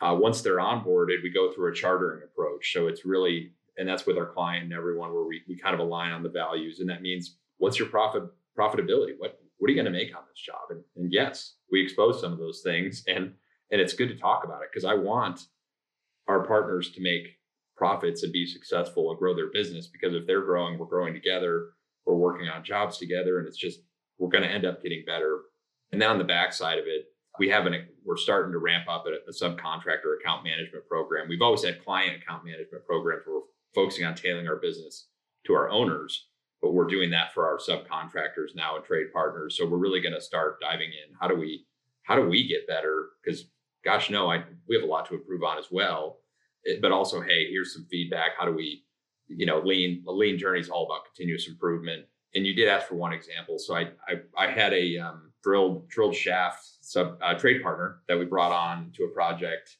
Uh, once they're onboarded, we go through a chartering approach. So it's really, and that's with our client and everyone where we, we kind of align on the values. And that means what's your profit profitability? What what are you going to make on this job? And, and yes, we expose some of those things and and it's good to talk about it because I want our partners to make profits and be successful and grow their business because if they're growing, we're growing together, we're working on jobs together, and it's just we're going to end up getting better. And then on the backside of it, we have an we're starting to ramp up a, a subcontractor account management program. We've always had client account management programs where we're focusing on tailoring our business to our owners, but we're doing that for our subcontractors now and trade partners. So we're really going to start diving in. How do we how do we get better? Because gosh, no, I we have a lot to improve on as well. It, but also, hey, here's some feedback. How do we, you know, lean a lean journey is all about continuous improvement. And you did ask for one example, so I I, I had a um, drilled drilled shaft sub uh, trade partner that we brought on to a project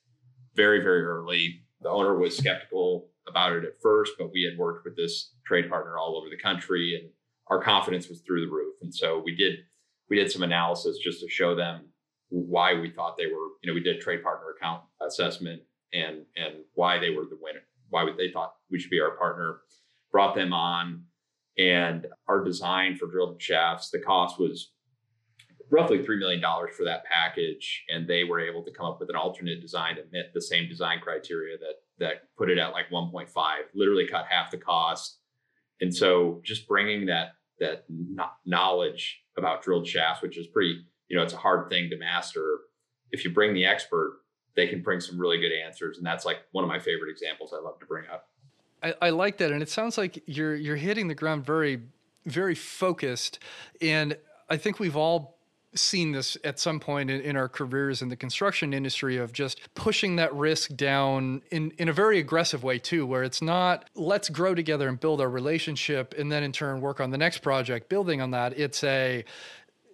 very very early. The owner was skeptical about it at first, but we had worked with this trade partner all over the country, and our confidence was through the roof. And so we did we did some analysis just to show them why we thought they were, you know, we did trade partner account assessment and and why they were the winner, why they thought we should be our partner, brought them on, and our design for drilled shafts, the cost was roughly $3 million for that package. And they were able to come up with an alternate design that met the same design criteria that, that put it at like 1.5, literally cut half the cost. And so just bringing that, that knowledge about drilled shafts, which is pretty, you know, it's a hard thing to master. If you bring the expert, they can bring some really good answers. And that's like one of my favorite examples I love to bring up. I, I like that. And it sounds like you're, you're hitting the ground very, very focused. And I think we've all seen this at some point in, in, our careers in the construction industry of just pushing that risk down in, in a very aggressive way too where it's not let's grow together and build our relationship and then in turn work on the next project building on that it's a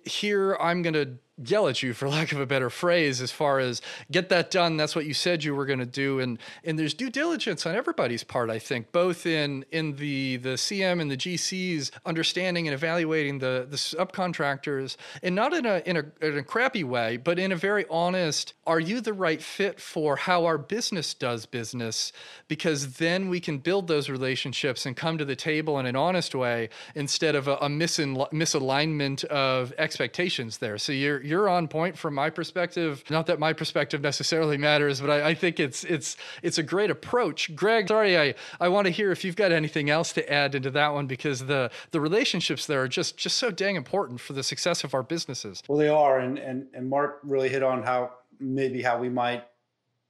here i'm going to yell at you for lack of a better phrase as far as get that done that's what you said you were going to do. And and there's due diligence on everybody's part i think both in in the the cm and the gcs understanding and evaluating the the subcontractors and not in a in a, in a crappy way but in a very honest are you the right fit for how our business does business? Because then we can build those relationships and come to the table in an honest way instead of a, a misalignment of expectations there. So you're you're on point from my perspective. Not that my perspective necessarily matters, but I, I think it's it's it's a great approach. Greg, sorry, I, I want to hear if you've got anything else to add into that one because the the relationships there are just just so dang important for the success of our businesses. Well, they are, and and and Mark really hit on how maybe how we might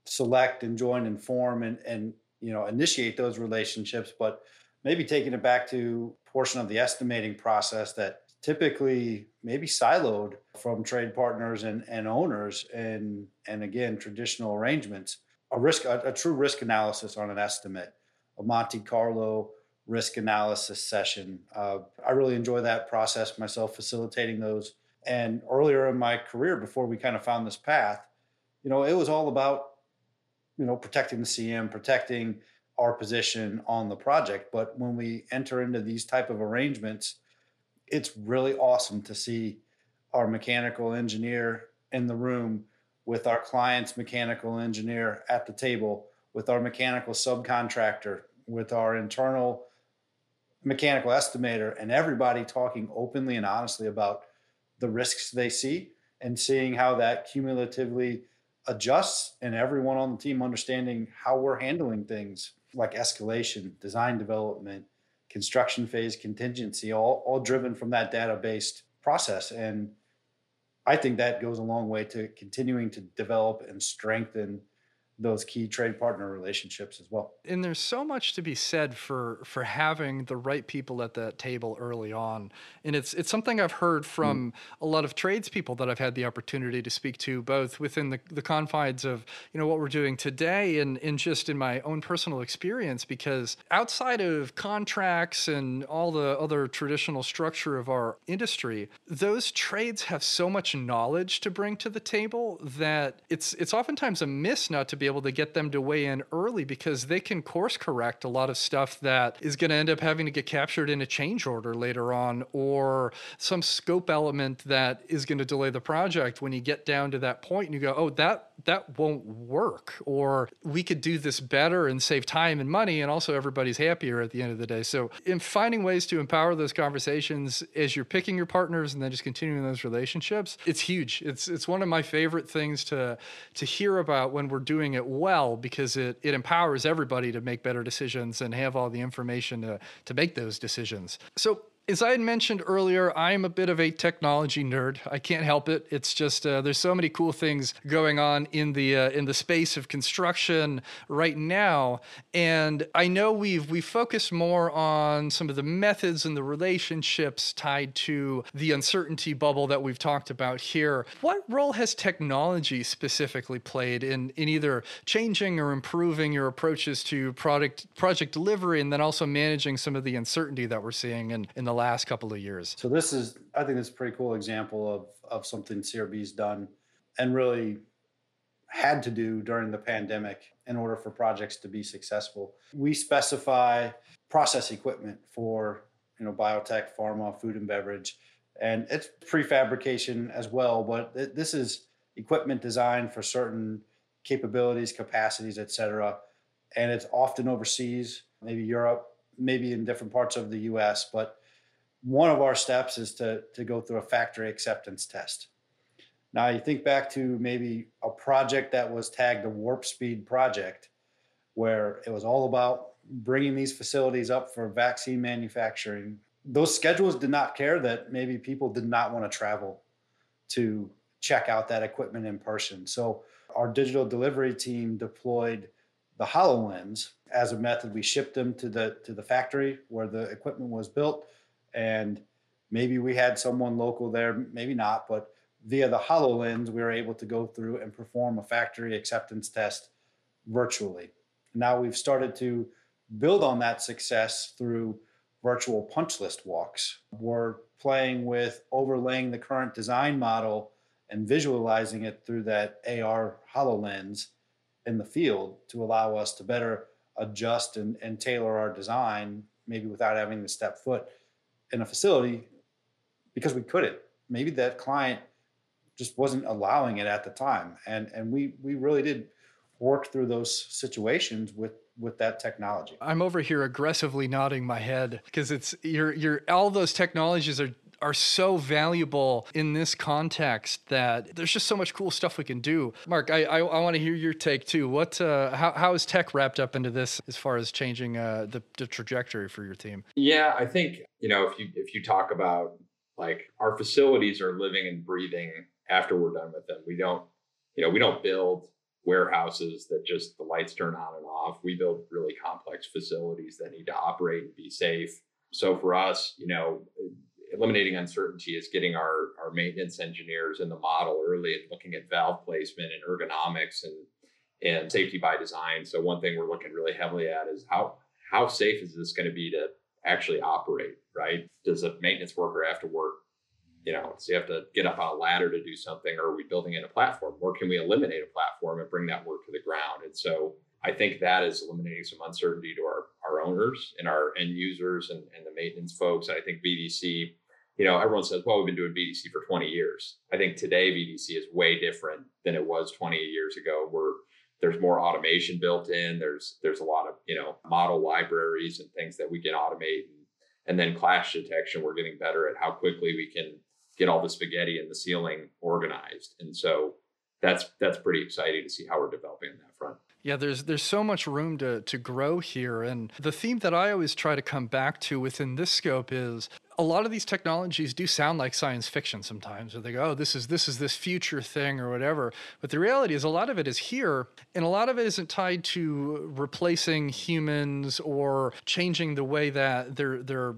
select and join and form and and you know initiate those relationships, but maybe taking it back to portion of the estimating process that typically maybe siloed from trade partners and, and owners and and again traditional arrangements. A risk a, a, true risk analysis on an estimate a monte carlo risk analysis session. Uh, i really enjoy that process myself facilitating those. And earlier in my career before we kind of found this path you know it was all about you know protecting the cm protecting our position on the project. But when we enter into these type of arrangements it's really awesome to see our mechanical engineer in the room with our client's mechanical engineer at the table, with our mechanical subcontractor, with our internal mechanical estimator, and everybody talking openly and honestly about the risks they see and seeing how that cumulatively adjusts and everyone on the team understanding how we're handling things like escalation, design development, construction phase contingency, all, all driven from that data based process. And I think that goes a long way to continuing to develop and strengthen those key trade partner relationships as well. And there's so much to be said for for having the right people at that table early on. And it's it's something I've heard from mm. a lot of tradespeople that I've had the opportunity to speak to, both within the, the confines of, you know, what we're doing today and, and just in my own personal experience, because outside of contracts and all the other traditional structure of our industry, those trades have so much knowledge to bring to the table that it's it's oftentimes a miss not to be be able to get them to weigh in early because they can course correct a lot of stuff that is going to end up having to get captured in a change order later on or some scope element that is going to delay the project. When you get down to that point and you go, oh, that that won't work. Or we could do this better and save time and money and also everybody's happier at the end of the day. So in finding ways to empower those conversations as you're picking your partners and then just continuing those relationships it's huge. It's it's one of my favorite things to to hear about when we're doing it well because it, it empowers everybody to make better decisions and have all the information to, to make those decisions. So as I had mentioned earlier, I'm a bit of a technology nerd. I can't help it. It's just uh, there's so many cool things going on in the uh, in the space of construction right now, and I know we've we focused more on some of the methods and the relationships tied to the uncertainty bubble that we've talked about here. What role has technology specifically played in in either changing or improving your approaches to product project delivery, and then also managing some of the uncertainty that we're seeing in in the last couple of years. So this is, I think, it's a pretty cool example of of something CRB's done and really had to do during the pandemic in order for projects to be successful. We specify process equipment for you know biotech, pharma, food and beverage, and it's prefabrication as well. But it, this is equipment design for certain capabilities, capacities, et cetera. And it's often overseas, maybe Europe, maybe in different parts of the US. But one of our steps is to, to go through a factory acceptance test. Now, you think back to maybe a project that was tagged a warp speed project, where it was all about bringing these facilities up for vaccine manufacturing. Those schedules did not care that maybe people did not want to travel to check out that equipment in person. So, our digital delivery team deployed the HoloLens as a method. We shipped them to the to the factory where the equipment was built, and maybe we had someone local there, maybe not, but via the HoloLens, we were able to go through and perform a factory acceptance test virtually. Now we've started to build on that success through virtual punch list walks. We're playing with overlaying the current design model and visualizing it through that AR HoloLens in the field to allow us to better adjust and, and tailor our design, maybe without having to step foot in a facility because we couldn't. Maybe that client just wasn't allowing it at the time. And and we we really did work through those situations with with that technology. I'm over here aggressively nodding my head because it's you're you're all those technologies are are so valuable in this context that there's just so much cool stuff we can do. Mark, I I, I want to hear your take too. What uh, how how is tech wrapped up into this as far as changing uh, the the trajectory for your team? Yeah, I think you know if you if you talk about like our facilities are living and breathing after we're done with them. We don't, you know, we don't build warehouses that just the lights turn on and off. We build really complex facilities that need to operate and be safe. So for us, you know, eliminating uncertainty is getting our, our maintenance engineers in the model early and looking at valve placement and ergonomics and and safety by design. So one thing we're looking really heavily at is how how safe is this going to be to actually operate, right? Does a maintenance worker have to work you know, so you have to get up on a ladder to do something, or are we building in a platform? Or can we eliminate a platform and bring that work to the ground? And so I think that is eliminating some uncertainty to our, our owners and our end users and, and the maintenance folks. And I think VDC, you know, everyone says, well, we've been doing VDC for 20 years. I think today VDC is way different than it was 20 years ago. Where there's more automation built in. There's there's a lot of you know model libraries and things that we can automate and, and then clash detection. We're getting better at how quickly we can get all the spaghetti in the ceiling organized. And so that's that's pretty exciting to see how we're developing on that front. Yeah, there's there's so much room to to grow here, and the theme that I always try to come back to within this scope is a lot of these technologies do sound like science fiction sometimes, or they go, "Oh, this is this is this future thing" or whatever. But the reality is, a lot of it is here, and a lot of it isn't tied to replacing humans or changing the way that they're they're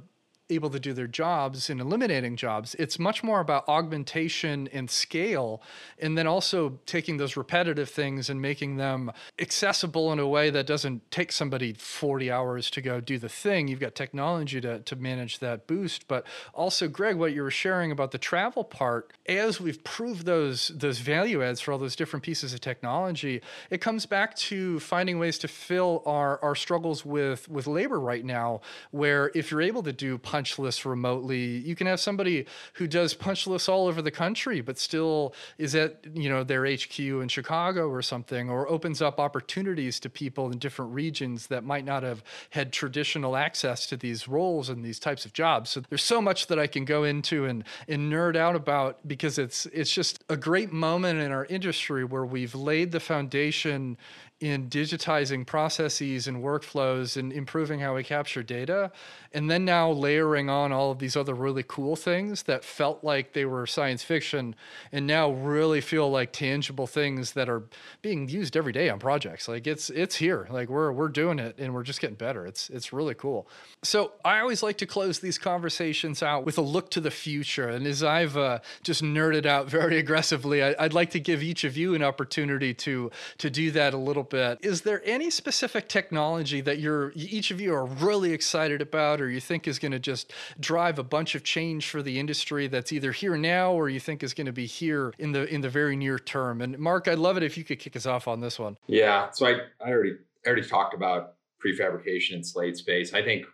able to do their jobs and eliminating jobs. It's much more about augmentation and scale, and then also taking those repetitive things and making them accessible in a way that doesn't take somebody 40 hours to go do the thing. You've got technology to, to manage that boost. But also, Greg, what you were sharing about the travel part, as we've proved those those value adds for all those different pieces of technology, it comes back to finding ways to fill our, our struggles with with labor right now, where if you're able to do punch lists remotely. You can have somebody who does punch lists all over the country, but still is at you know their HQ in Chicago or something, or opens up opportunities to people in different regions that might not have had traditional access to these roles and these types of jobs. So there's so much that I can go into and and nerd out about because it's it's just a great moment in our industry where we've laid the foundation in digitizing processes and workflows and improving how we capture data. And then now layering on all of these other really cool things that felt like they were science fiction and now really feel like tangible things that are being used every day on projects. Like it's it's here. Like we're we're doing it and we're just getting better. It's it's really cool. So I always like to close these conversations out with a look to the future. And as I've uh, just nerded out very aggressively, I, I'd like to give each of you an opportunity to to do that a little bit. Is there any specific technology that you're each of you are really excited about or you think is going to just drive a bunch of change for the industry that's either here now or you think is going to be here in the in the very near term? And Mark, I'd love it if you could kick us off on this one. Yeah, so I I already I already talked about prefabrication and slate space. I think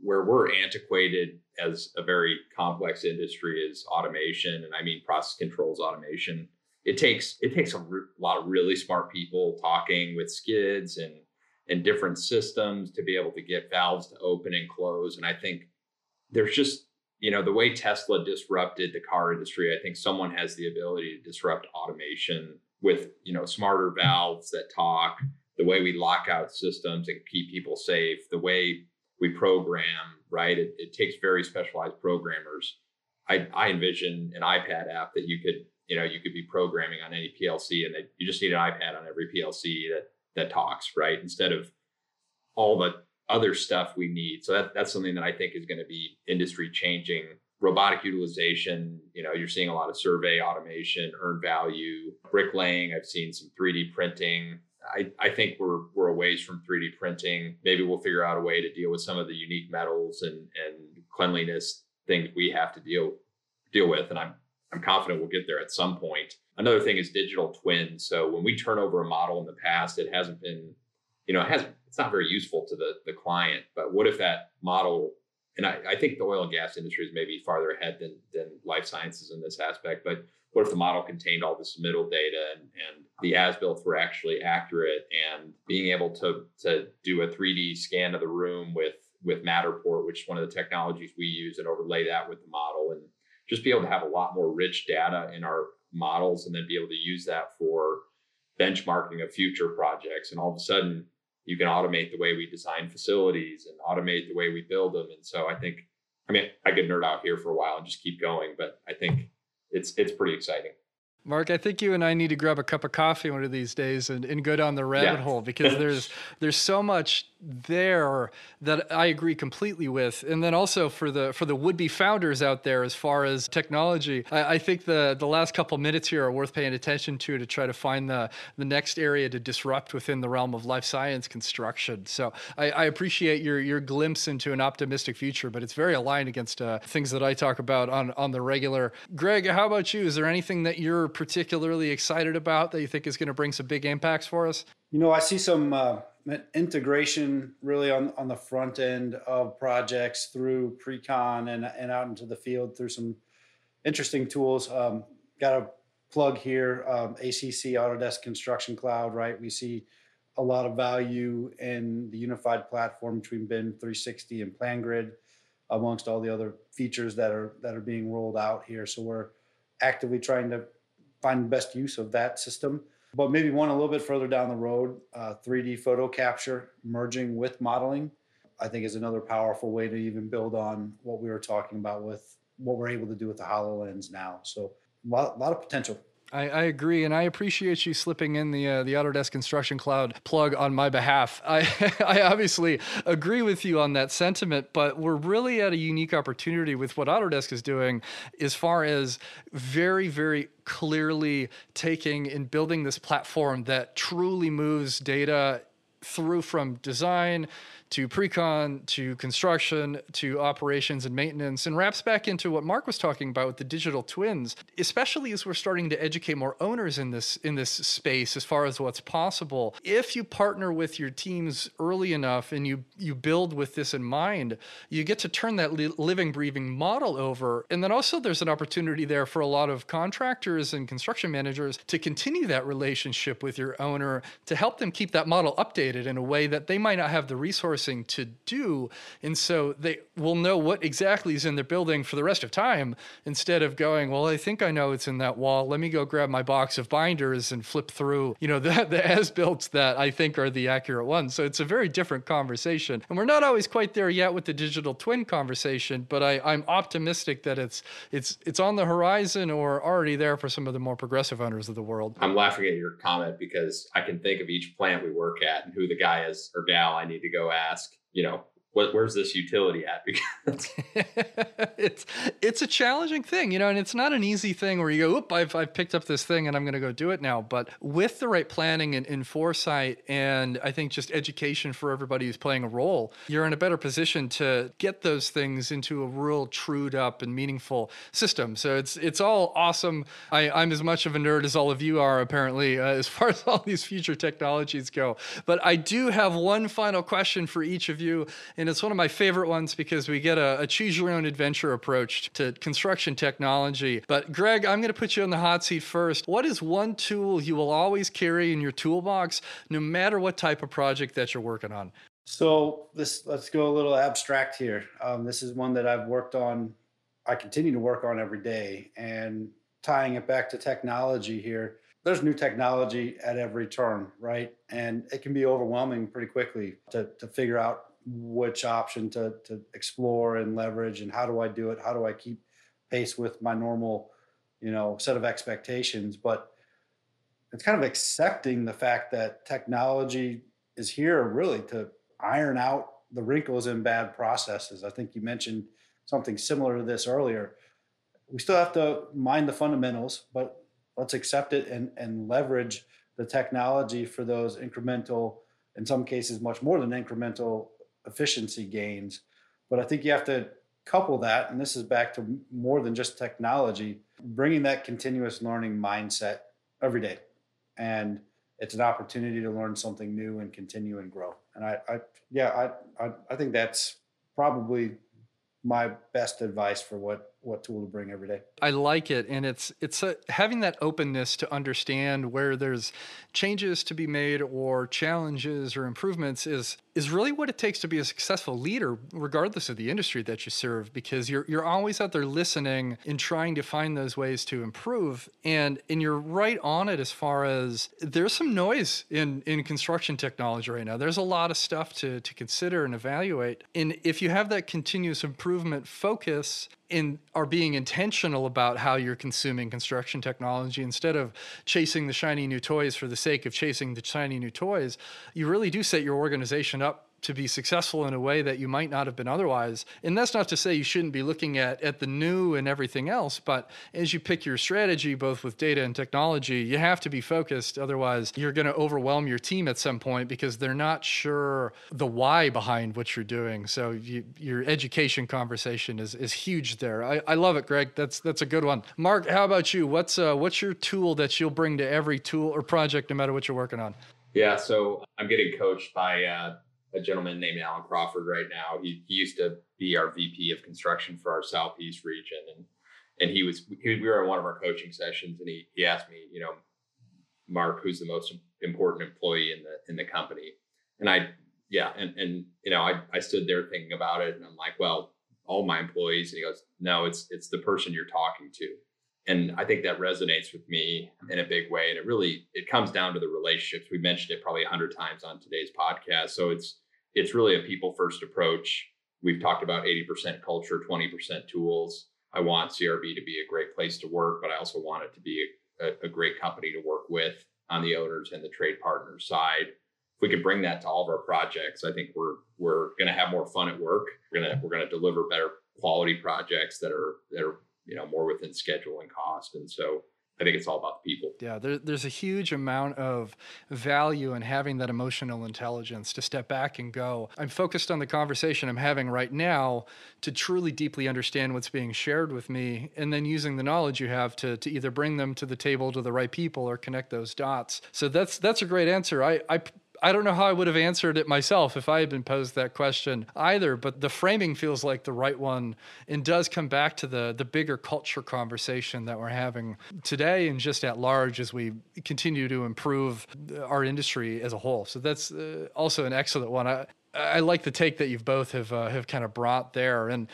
where we're antiquated as a very complex industry is automation and I mean process controls automation it takes it takes a re- lot of really smart people talking with skids and and different systems to be able to get valves to open and close. And I think there's just you know the way Tesla disrupted the car industry. I think someone has the ability to disrupt automation with you know smarter valves that talk, the way we lock out systems and keep people safe, the way we program. Right, it, it takes very specialized programmers. I, I envision an iPad app that you could you know you could be programming on any PLC, and that you just need an iPad on every PLC that that talks, right? Instead of all the other stuff we need. So that, that's something that I think is going to be industry changing. Robotic utilization, you know, you're seeing a lot of survey automation, earned value, bricklaying. I've seen some 3D printing. I, I think we're we're a ways from 3D printing. Maybe we'll figure out a way to deal with some of the unique metals and and cleanliness things we have to deal deal with. And I'm I'm confident we'll get there at some point. Another thing is digital twins. So when we turn over a model in the past, it hasn't been, you know, it hasn't, it's not very useful to the, the client. But what if that model, and I, I think the oil and gas industry is maybe farther ahead than, than life sciences in this aspect, but what if the model contained all this metadata and, and the as builts were actually accurate and being able to, to do a 3D scan of the room with, with Matterport, which is one of the technologies we use, and overlay that with the model and just be able to have a lot more rich data in our models and then be able to use that for benchmarking of future projects. And all of a sudden, you can automate the way we design facilities and automate the way we build them. And so I think, I mean, I could nerd out here for a while and just keep going, but I think it's it's pretty exciting. Mark, I think you and I need to grab a cup of coffee one of these days and, and go down the rabbit yeah. hole because there's there's so much there that I agree completely with. And then also for the for the would-be founders out there as far as technology, I, I, think the the last couple minutes here are worth paying attention to to try to find the the next area to disrupt within the realm of life science construction. So I, I appreciate your your glimpse into an optimistic future, but it's very aligned against uh, things that I talk about on on the regular. Greg, how about you? Is there anything that you're particularly excited about that you think is going to bring some big impacts for us? You know, I see some uh, integration really on, on the front end of projects through pre-con and, and out into the field through some interesting tools. Um, got a plug here, um, ACC Autodesk Construction Cloud, right? We see a lot of value in the unified platform between BIM 360 and PlanGrid, amongst all the other features that are that are being rolled out here. So we're actively trying to find the best use of that system. But maybe one a little bit further down the road, uh, 3D photo capture merging with modeling, I think is another powerful way to even build on what we were talking about with what we're able to do with the HoloLens now. So a lot, a lot of potential. I, I, agree, and I appreciate you slipping in the uh, the Autodesk Construction Cloud plug on my behalf. I I obviously agree with you on that sentiment, but we're really at a unique opportunity with what Autodesk is doing, as far as very very clearly taking and building this platform that truly moves data through from design to pre-con to construction to operations and maintenance and wraps back into what Mark was talking about with the digital twins especially as we're starting to educate more owners in this in this space as far as what's possible. If you partner with your teams early enough and you you build with this in mind you get to turn that li- living breathing model over. And then also there's an opportunity there for a lot of contractors and construction managers to continue that relationship with your owner to help them keep that model updated in a way that they might not have the resources to do. And so they will know what exactly is in their building for the rest of time instead of going, well, I think I know it's in that wall. Let me go grab my box of binders and flip through, you know, the, the as built that I think are the accurate ones. So it's a very different conversation. And we're not always quite there yet with the digital twin conversation, but I, I'm optimistic that it's it's it's on the horizon or already there for some of the more progressive owners of the world. I'm laughing at your comment because I can think of each plant we work at and who the guy is or gal I need to go ask, you know, what, where's this utility at? Because it's it's a challenging thing, you know, and it's not an easy thing where you go, "Oop, I've I've picked up this thing and I'm going to go do it now." But with the right planning and, and foresight, and I think just education for everybody who's playing a role, you're in a better position to get those things into a real trued up and meaningful system. So it's it's all awesome. I, I'm as much of a nerd as all of you are, apparently, uh, as far as all these future technologies go. But I do have one final question for each of you. And and it's one of my favorite ones because we get a, a choose your own adventure approach to construction technology. But Greg, I'm going to put you on the hot seat first. What is one tool you will always carry in your toolbox, no matter what type of project that you're working on? So this, let's go a little abstract here. Um, this is one that I've worked on. I continue to work on every day, and tying it back to technology here. There's new technology at every turn, right? And it can be overwhelming pretty quickly to, to figure out which option to, to explore and leverage and how do I do it? How do I keep pace with my normal, you know, set of expectations? But it's kind of accepting the fact that technology is here really to iron out the wrinkles in bad processes. I think you mentioned something similar to this earlier. We still have to mind the fundamentals, but let's accept it and, and leverage the technology for those incremental, in some cases, much more than incremental efficiency gains. But I think you have to couple that, and this is back to more than just technology, bringing that continuous learning mindset every day. And it's an opportunity to learn something new and continue and grow. And I, I yeah, I, I, I think that's probably my best advice for what what tool to bring every day. I like it, and it's it's a, having that openness to understand where there's changes to be made or challenges or improvements is is really what it takes to be a successful leader, regardless of the industry that you serve, because you're you're always out there listening and trying to find those ways to improve. And and you're right on it as far as there's some noise in in construction technology right now. There's a lot of stuff to to consider and evaluate. And if you have that continuous improvement focus in are being intentional about how you're consuming construction technology. Instead of chasing the shiny new toys for the sake of chasing the shiny new toys you really do set your organization up to be successful in a way that you might not have been otherwise. And that's not to say you shouldn't be looking at at the new and everything else, but as you pick your strategy both with data and technology, you have to be focused otherwise you're going to overwhelm your team at some point because they're not sure the why behind what you're doing. So you, your education conversation is is huge there. I, I love it, Greg. That's that's a good one. Mark, how about you? What's uh, what's your tool that you'll bring to every tool or project no matter what you're working on? Yeah, so I'm getting coached by uh, a gentleman named Alan Crawford right now. He, he used to be our VP of construction for our Southeast region. And, and he was, he, we were in one of our coaching sessions and he, he asked me, you know, Mark, who's the most important employee in the, in the company? And I, yeah. And, and, you know, I, I stood there thinking about it and I'm like, well, all my employees. And he goes, no, it's, it's the person you're talking to. And I think that resonates with me in a big way. And it really, it comes down to the relationships. We mentioned it probably a hundred times on today's podcast. So it's, it's really a people first approach. We've talked about 80% culture, 20% tools. I want CRB to be a great place to work, but I also want it to be a, a great company to work with on the owners and the trade partners side. If we could bring that to all of our projects, I think we're we're going to have more fun at work. We're gonna we're gonna deliver better quality projects that are that are you know more within schedule and cost. And so I think it's all about the people. Yeah, there, there's a huge amount of value in having that emotional intelligence to step back and go, I'm focused on the conversation I'm having right now to truly deeply understand what's being shared with me, and then using the knowledge you have to, to either bring them to the table to the right people or connect those dots. So that's that's a great answer. I, I I don't know how I would have answered it myself if I had been posed that question either, but the framing feels like the right one and does come back to the the bigger culture conversation that we're having today and just at large as we continue to improve our industry as a whole. So that's uh, also an excellent one. I, I like the take that you've both have uh, have kind of brought there, and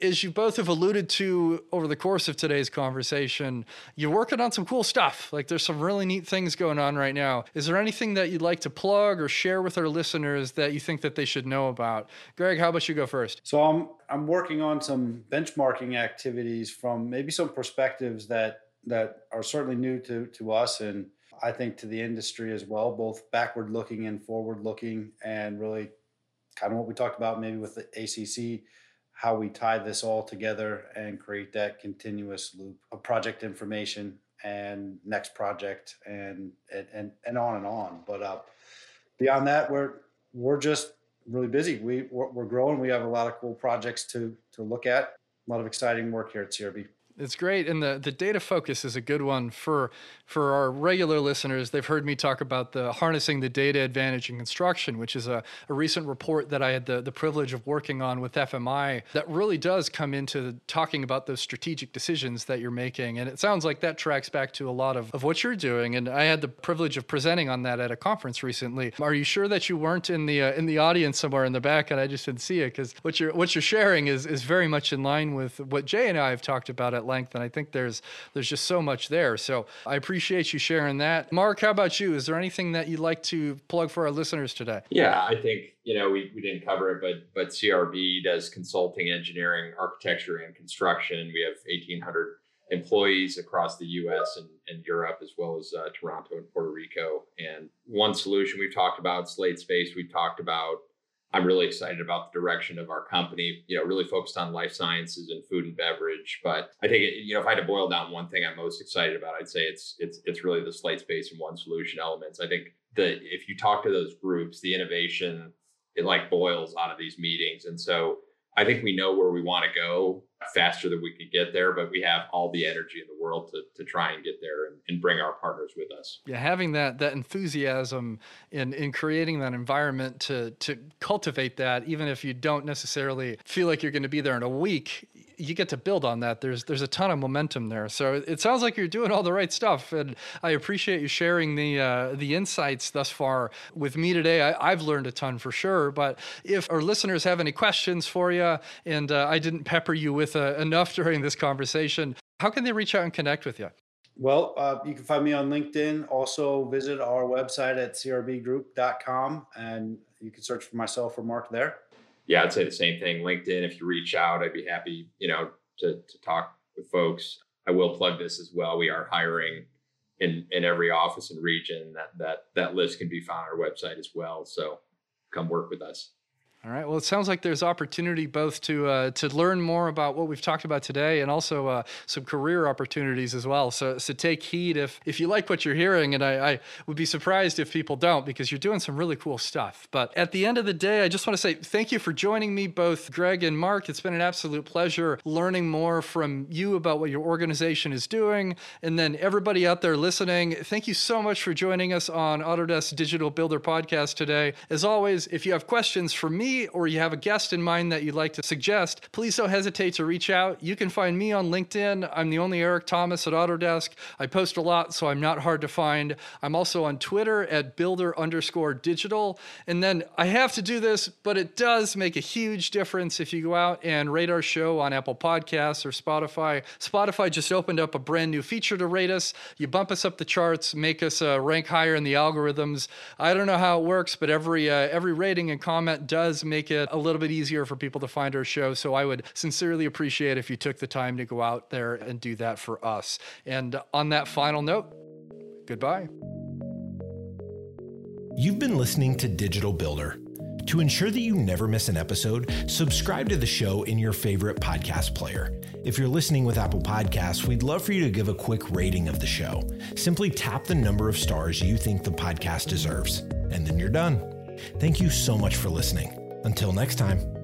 as you both have alluded to over the course of today's conversation, you're working on some cool stuff. Like there's some really neat things going on right now. Is there anything that you'd like to plug or share with our listeners that you think that they should know about? Greg, how about you go first? So I'm I'm working on some benchmarking activities from maybe some perspectives that that are certainly new to to us and I think to the industry as well, both backward looking and forward looking, and really kind of what we talked about maybe with the ACC, how we tie this all together and create that continuous loop of project information and next project and and and on and on. But uh, beyond that, we're we're just really busy. We we're, we're growing. We have a lot of cool projects to to look at. A lot of exciting work here at CRB. It's great, and the the data focus is a good one for for our regular listeners. They've heard me talk about the harnessing the data advantage in construction, which is a, a recent report that I had the the privilege of working on with FMI. That really does come into talking about those strategic decisions that you're making, and it sounds like that tracks back to a lot of of what you're doing. And I had the privilege of presenting on that at a conference recently. Are you sure that you weren't in the uh, in the audience somewhere in the back, and I just didn't see it because what you're what you're sharing is is very much in line with what Jay and I have talked about at length, and I think there's there's just so much there. So I appreciate you sharing that. Mark, how about you? Is there anything that you'd like to plug for our listeners today? Yeah, I think you know we, we didn't cover it, but but CRB does consulting, engineering, architecture, and construction. We have 1,800 employees across the U.S. and, and Europe, as well as uh, Toronto and Puerto Rico. And one solution we've talked about, Slate Space, we've talked about I'm really excited about the direction of our company, you know, really focused on life sciences and food and beverage. But I think, you know, if I had to boil down one thing I'm most excited about, I'd say it's it's it's really the slate space and one solution elements. I think that if you talk to those groups, the innovation it like boils out of these meetings. And so I think we know where we want to go faster than we could get there, but we have all the energy in the world to, to try and get there and, and bring our partners with us. Yeah, having that that enthusiasm in in creating that environment to to cultivate that, even if you don't necessarily feel like you're going to be there in a week, you get to build on that. There's there's a ton of momentum there. So it sounds like you're doing all the right stuff, and I appreciate you sharing the uh, the insights thus far with me today. I, have learned a ton for sure. But if our listeners have any questions for you, and uh, I didn't pepper you with uh, enough during this conversation, how can they reach out and connect with you? Well, uh, you can find me on LinkedIn. Also, visit our website at crbgroup.com, and you can search for myself or Mark there yeah, I'd say the same thing. LinkedIn, if you reach out, I'd be happy, you know, to, to talk with folks. I will plug this as well. We are hiring in, in every office and region. That that that list can be found on our website as well. So come work with us. All right. Well, it sounds like there's opportunity both to uh, to learn more about what we've talked about today, and also uh, some career opportunities as well. So, so take heed if if you like what you're hearing, and I, I, would be surprised if people don't because you're doing some really cool stuff. But at the end of the day, I just want to say thank you for joining me, both Greg and Mark. It's been an absolute pleasure learning more from you about what your organization is doing, and then everybody out there listening. Thank you so much for joining us on Autodesk Digital Builder Podcast today. As always, if you have questions for me or you have a guest in mind that you'd like to suggest, please don't hesitate to reach out. You can find me on LinkedIn. I'm the only Eric Thomas at Autodesk. I post a lot, so I'm not hard to find. I'm also on Twitter at builder underscore digital. And then I have to do this, but it does make a huge difference if you go out and rate our show on Apple Podcasts or Spotify. Spotify just opened up a brand new feature to rate us. You bump us up the charts, make us uh, rank higher in the algorithms. I don't know how it works, but every uh, every rating and comment make it a little bit easier for people to find our show. So I would sincerely appreciate if you took the time to go out there and do that for us. And on that final note, goodbye. You've been listening to Digital Builder. To ensure that you never miss an episode, subscribe to the show in your favorite podcast player. If you're listening with Apple Podcasts, we'd love for you to give a quick rating of the show. Simply tap the number of stars you think the podcast deserves, and then you're done. Thank you so much for listening. Until next time.